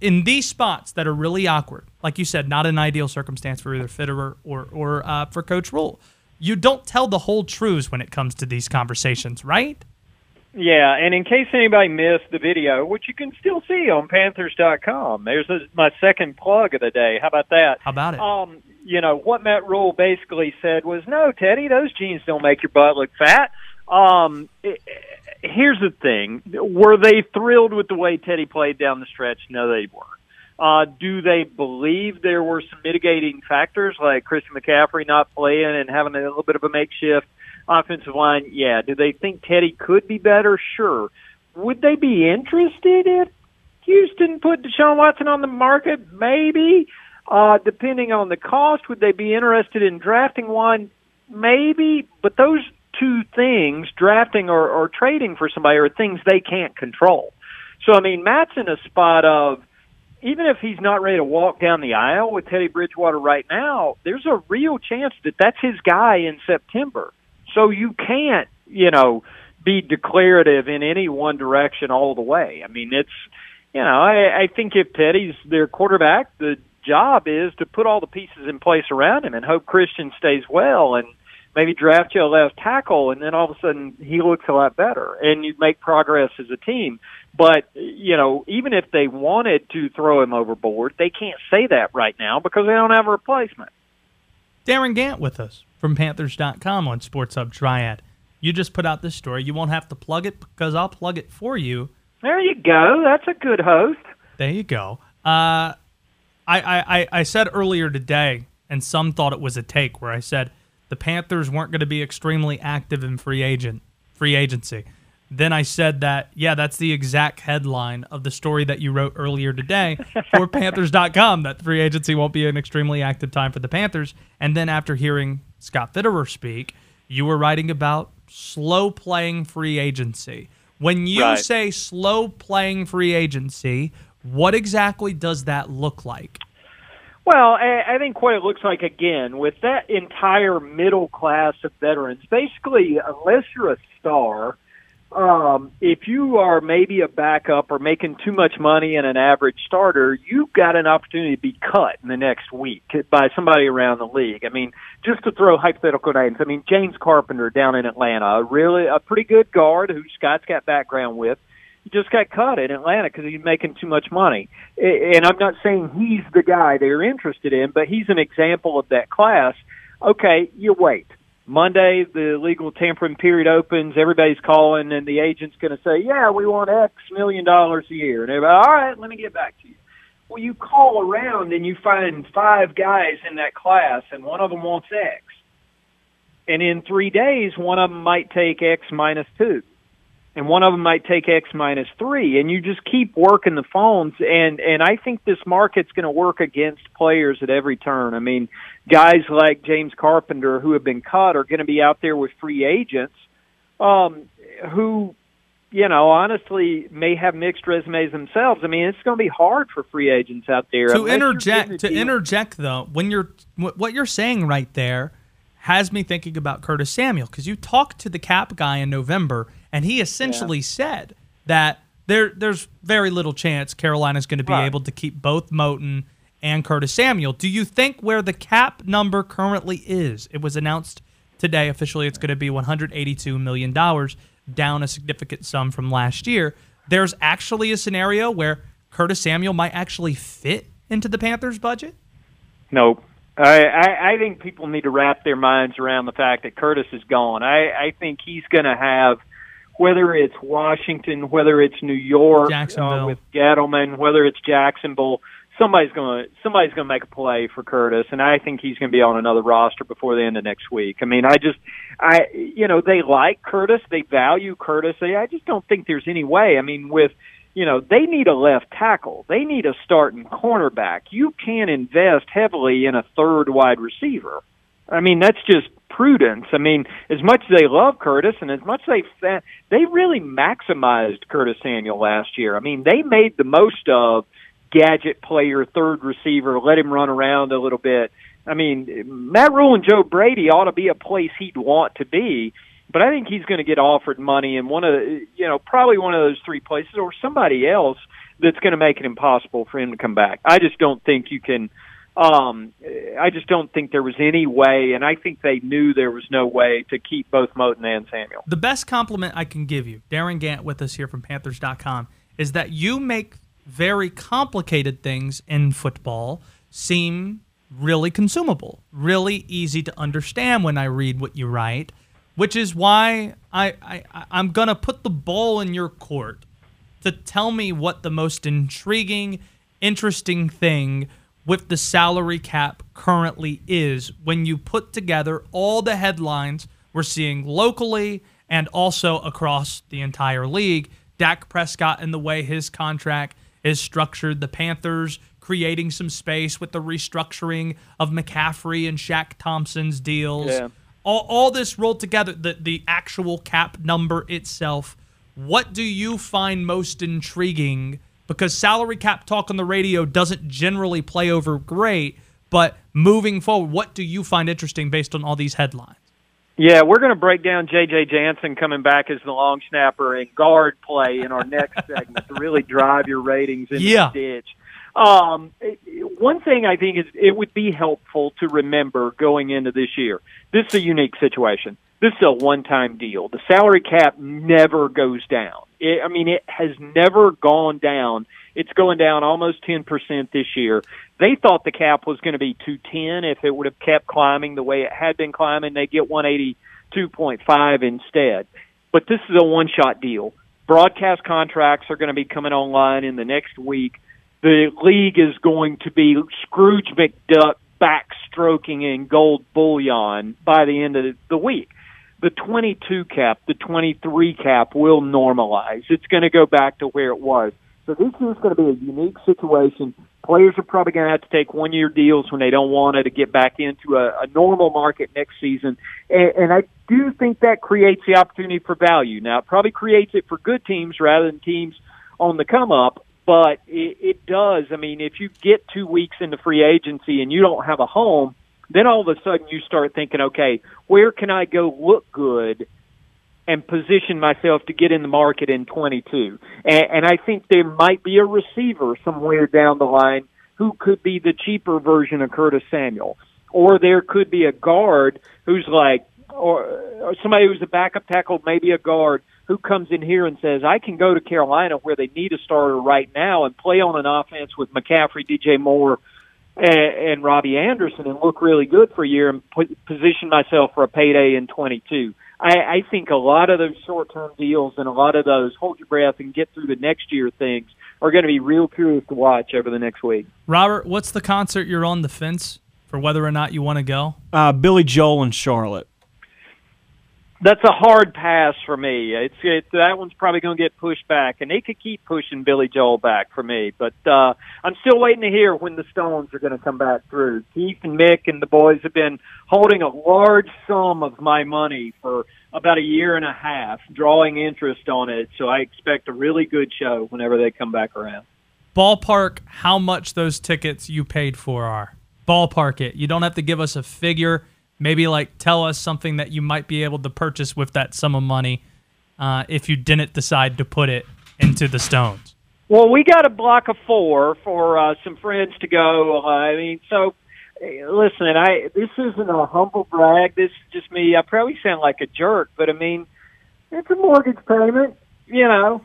[SPEAKER 2] in these spots that are really awkward, like you said, not an ideal circumstance for either Fitterer or, or uh, for Coach Rhule. You don't tell the whole truths when it comes to these conversations, right?
[SPEAKER 12] Yeah, and in case anybody missed the video, which you can still see on Panthers.com, there's a, my second plug of the day. How about that?
[SPEAKER 2] How about it?
[SPEAKER 12] Um, you know what Matt Rhule basically said was, "No, Teddy, those jeans don't make your butt look fat." Um, it, here's the thing: were they thrilled with the way Teddy played down the stretch? No, they weren't. Uh, do they believe there were some mitigating factors like Christian McCaffrey not playing and having a little bit of a makeshift offensive line? Yeah. Do they think Teddy could be better? Sure. Would they be interested if Houston put Deshaun Watson on the market? Maybe. Uh, depending on the cost, would they be interested in drafting one? Maybe. But those two things, drafting or, or trading for somebody, are things they can't control. So, I mean, Matt's in a spot of even if he's not ready to walk down the aisle with Teddy Bridgewater right now, there's a real chance that that's his guy in September. So you can't, you know, be declarative in any one direction all the way. I mean, it's, you know, I, I think if Teddy's their quarterback, the job is to put all the pieces in place around him and hope Christian stays well and maybe draft you a left tackle and then all of a sudden he looks a lot better and you make progress as a team. But, you know, even if they wanted to throw him overboard, they can't say that right now because they don't have a replacement.
[SPEAKER 2] Darin Gantt with us from Panthers.com on Sports Hub Triad. You just put out this story. You won't have to plug it because I'll plug it for you.
[SPEAKER 12] There you go. That's a good host.
[SPEAKER 2] There you go. Uh, I, I, I said earlier today, and some thought it was a take, where I said the Panthers weren't going to be extremely active in free agent free agency. Then I said that, yeah, that's the exact headline of the story that you wrote earlier today for Panthers.com that free agency won't be an extremely active time for the Panthers. And then after hearing Scott Fitterer speak, you were writing about slow playing free agency. When you
[SPEAKER 12] Right.
[SPEAKER 2] say slow playing free agency, what exactly does that look like?
[SPEAKER 12] Well, I, I think what it looks like again with that entire middle class of veterans, basically, unless you're a star, um, if you are maybe a backup or making too much money and an average starter, you've got an opportunity to be cut in the next week by somebody around the league. I mean, just to throw hypothetical names, I mean, James Carpenter down in Atlanta, really a pretty good guard who Scott's got background with. Just got cut in Atlanta because he's making too much money. And I'm not saying he's the guy they're interested in, but he's an example of that class. Okay, you wait. Monday, the legal tampering period opens. Everybody's calling, and the agent's going to say, "Yeah, we want X million dollars a year." And everybody, all right, let me get back to you. Well, you call around and you find five guys in that class, and one of them wants X. And in three days, one of them might take X minus two, and one of them might take X minus three, and you just keep working the phones. And and I think this market's going to work against players at every turn. I mean, guys like James Carpenter who have been cut are going to be out there with free agents, um, who you know, honestly, may have mixed resumes themselves. I mean, it's going to be hard for free agents out there.
[SPEAKER 2] to
[SPEAKER 12] unless you're getting a
[SPEAKER 2] interject to
[SPEAKER 12] deal.
[SPEAKER 2] interject though when you're what you're saying right there has me thinking about Curtis Samuel because you talked to the cap guy in November and he essentially said that there there's very little chance Carolina's going to be
[SPEAKER 12] Right.
[SPEAKER 2] able to keep both Moton and Curtis Samuel. Do you think where the cap number currently is, it was announced today officially it's going to be $182 million, down a significant sum from last year. There's actually a scenario where Curtis Samuel might actually fit into the Panthers budget?
[SPEAKER 12] Nope. I, I, I think people need to wrap their minds around the fact that Curtis is gone. I, I think he's going to have, whether it's Washington, whether it's New York uh, with Gettleman, whether it's Jacksonville, somebody's going to somebody's going to make a play for Curtis, and I think he's going to be on another roster before the end of next week. I mean, I just, I, you know, they like Curtis, they value Curtis. They, I just don't think there's any way. I mean, with you know, they need a left tackle. They need a starting cornerback. You can't invest heavily in a third wide receiver. I mean, that's just prudence. I mean, as much as they love Curtis and as much as they they really maximized Curtis Samuel last year. I mean, they made the most of gadget player, third receiver, let him run around a little bit. I mean, Matt Rhule and Joe Brady ought to be a place he'd want to be but I think he's going to get offered money in one of the, you know probably one of those three places or somebody else that's going to make it impossible for him to come back. I just don't think you can. Um, I just don't think there was any way, and I think they knew there was no way to keep both Moton and Samuel.
[SPEAKER 2] The best compliment I can give you, Darin Gantt with us here from Panthers.com, is that you make very complicated things in football seem really consumable, really easy to understand when I read what you write which is why I, I I'm gonna put the ball in your court to tell me what the most intriguing, interesting thing with the salary cap currently is when you put together all the headlines we're seeing locally and also across the entire league. Dak Prescott and the way his contract is structured, the Panthers creating some space with the restructuring of McCaffrey and Shaq Thompson's deals.
[SPEAKER 12] Yeah
[SPEAKER 2] all, all this rolled together, the, the actual cap number itself, what do you find most intriguing? Because salary cap talk on the radio doesn't generally play over great, but moving forward, what do you find interesting based on all these headlines?
[SPEAKER 12] Yeah, we're going to break down J.J. Jansen coming back as the long snapper and guard play in our next segment to really drive your ratings in
[SPEAKER 2] yeah.
[SPEAKER 12] the ditch. Um, one thing I think is it would be helpful to remember going into this year. This is a unique situation. This is a one-time deal. The salary cap never goes down. It, I mean, it has never gone down. It's going down almost 10% this year. They thought the cap was going to be 210 if it would have kept climbing the way it had been climbing. They get 182.5 instead. But this is a one-shot deal. Broadcast contracts are going to be coming online in the next week the league is going to be Scrooge McDuck backstroking in gold bullion by the end of the week. The 22 cap, the 23 cap will normalize. It's going to go back to where it was. So this is going to be a unique situation. Players are probably going to have to take one year deals when they don't want it to get back into a, a normal market next season. And, and I do think that creates the opportunity for value. Now, it probably creates it for good teams rather than teams on the come up but it, it does. I mean, if you get two weeks into free agency and you don't have a home, then all of a sudden you start thinking, okay, where can I go look good and position myself to get in the market in 22? And, and I think there might be a receiver somewhere down the line who could be the cheaper version of Curtis Samuel. Or there could be a guard who's like, or, or somebody who's a backup tackle, maybe a guard who comes in here and says, I can go to Carolina where they need a starter right now and play on an offense with McCaffrey, DJ Moore, and, and Robbie Anderson and look really good for a year and put, position myself for a payday in 22. I, I think a lot of those short-term deals and a lot of those hold your breath and get through the next year things are going to be real curious to watch over the next week.
[SPEAKER 2] Robert, what's the concert you're on the fence for whether or not you want to go?
[SPEAKER 3] Uh, Billy Joel in Charlotte
[SPEAKER 12] that's a hard pass for me. It's it, that one's probably going to get pushed back, and they could keep pushing Billy Joel back for me. But uh, I'm still waiting to hear when the Stones are going to come back through. Keith and Mick and the boys have been holding a large sum of my money for about a year and a half, drawing interest on it. So I expect a really good show whenever they come back around.
[SPEAKER 2] Ballpark, how much those tickets you paid for are. Ballpark it. You don't have to give us a figure maybe like tell us something that you might be able to purchase with that sum of money uh, if you didn't decide to put it into the stones
[SPEAKER 12] Well, we got a block of four for uh, some friends to go. Uh, I mean, so eh, listen, I this isn't a humble brag. This is just me. I probably sound like a jerk, but I mean, it's a mortgage payment. You know,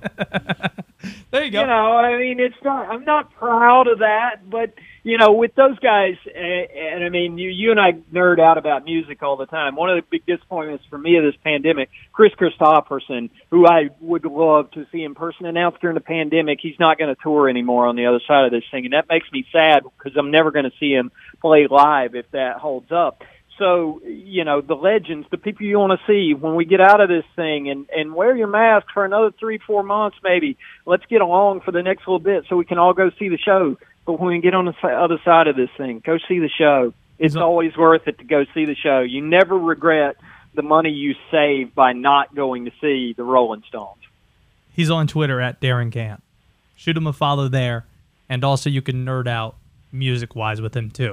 [SPEAKER 2] there you go.
[SPEAKER 12] You know, I mean, it's not. I'm not proud of that, but you know, with those guys, and, and I mean, you you and I nerd out about music all the time. One of the big disappointments for me of this pandemic, Kris Kristofferson, who I would love to see in person, announced during the pandemic he's not going to tour anymore on the other side of this thing, and that makes me sad because I'm never going to see him play live if that holds up so you know the legends, the people you want to see when we get out of this thing, and and wear your mask for another three four months maybe. Let's get along for the next little bit so we can all go see the show. But when we get on the other side of this thing, go see the show. It's always worth it to go see the show. You never regret the money you save by not going to see the Rolling Stones.
[SPEAKER 2] He's on Twitter at Darren Camp. Shoot him a follow there, and also you can nerd out music wise with him too.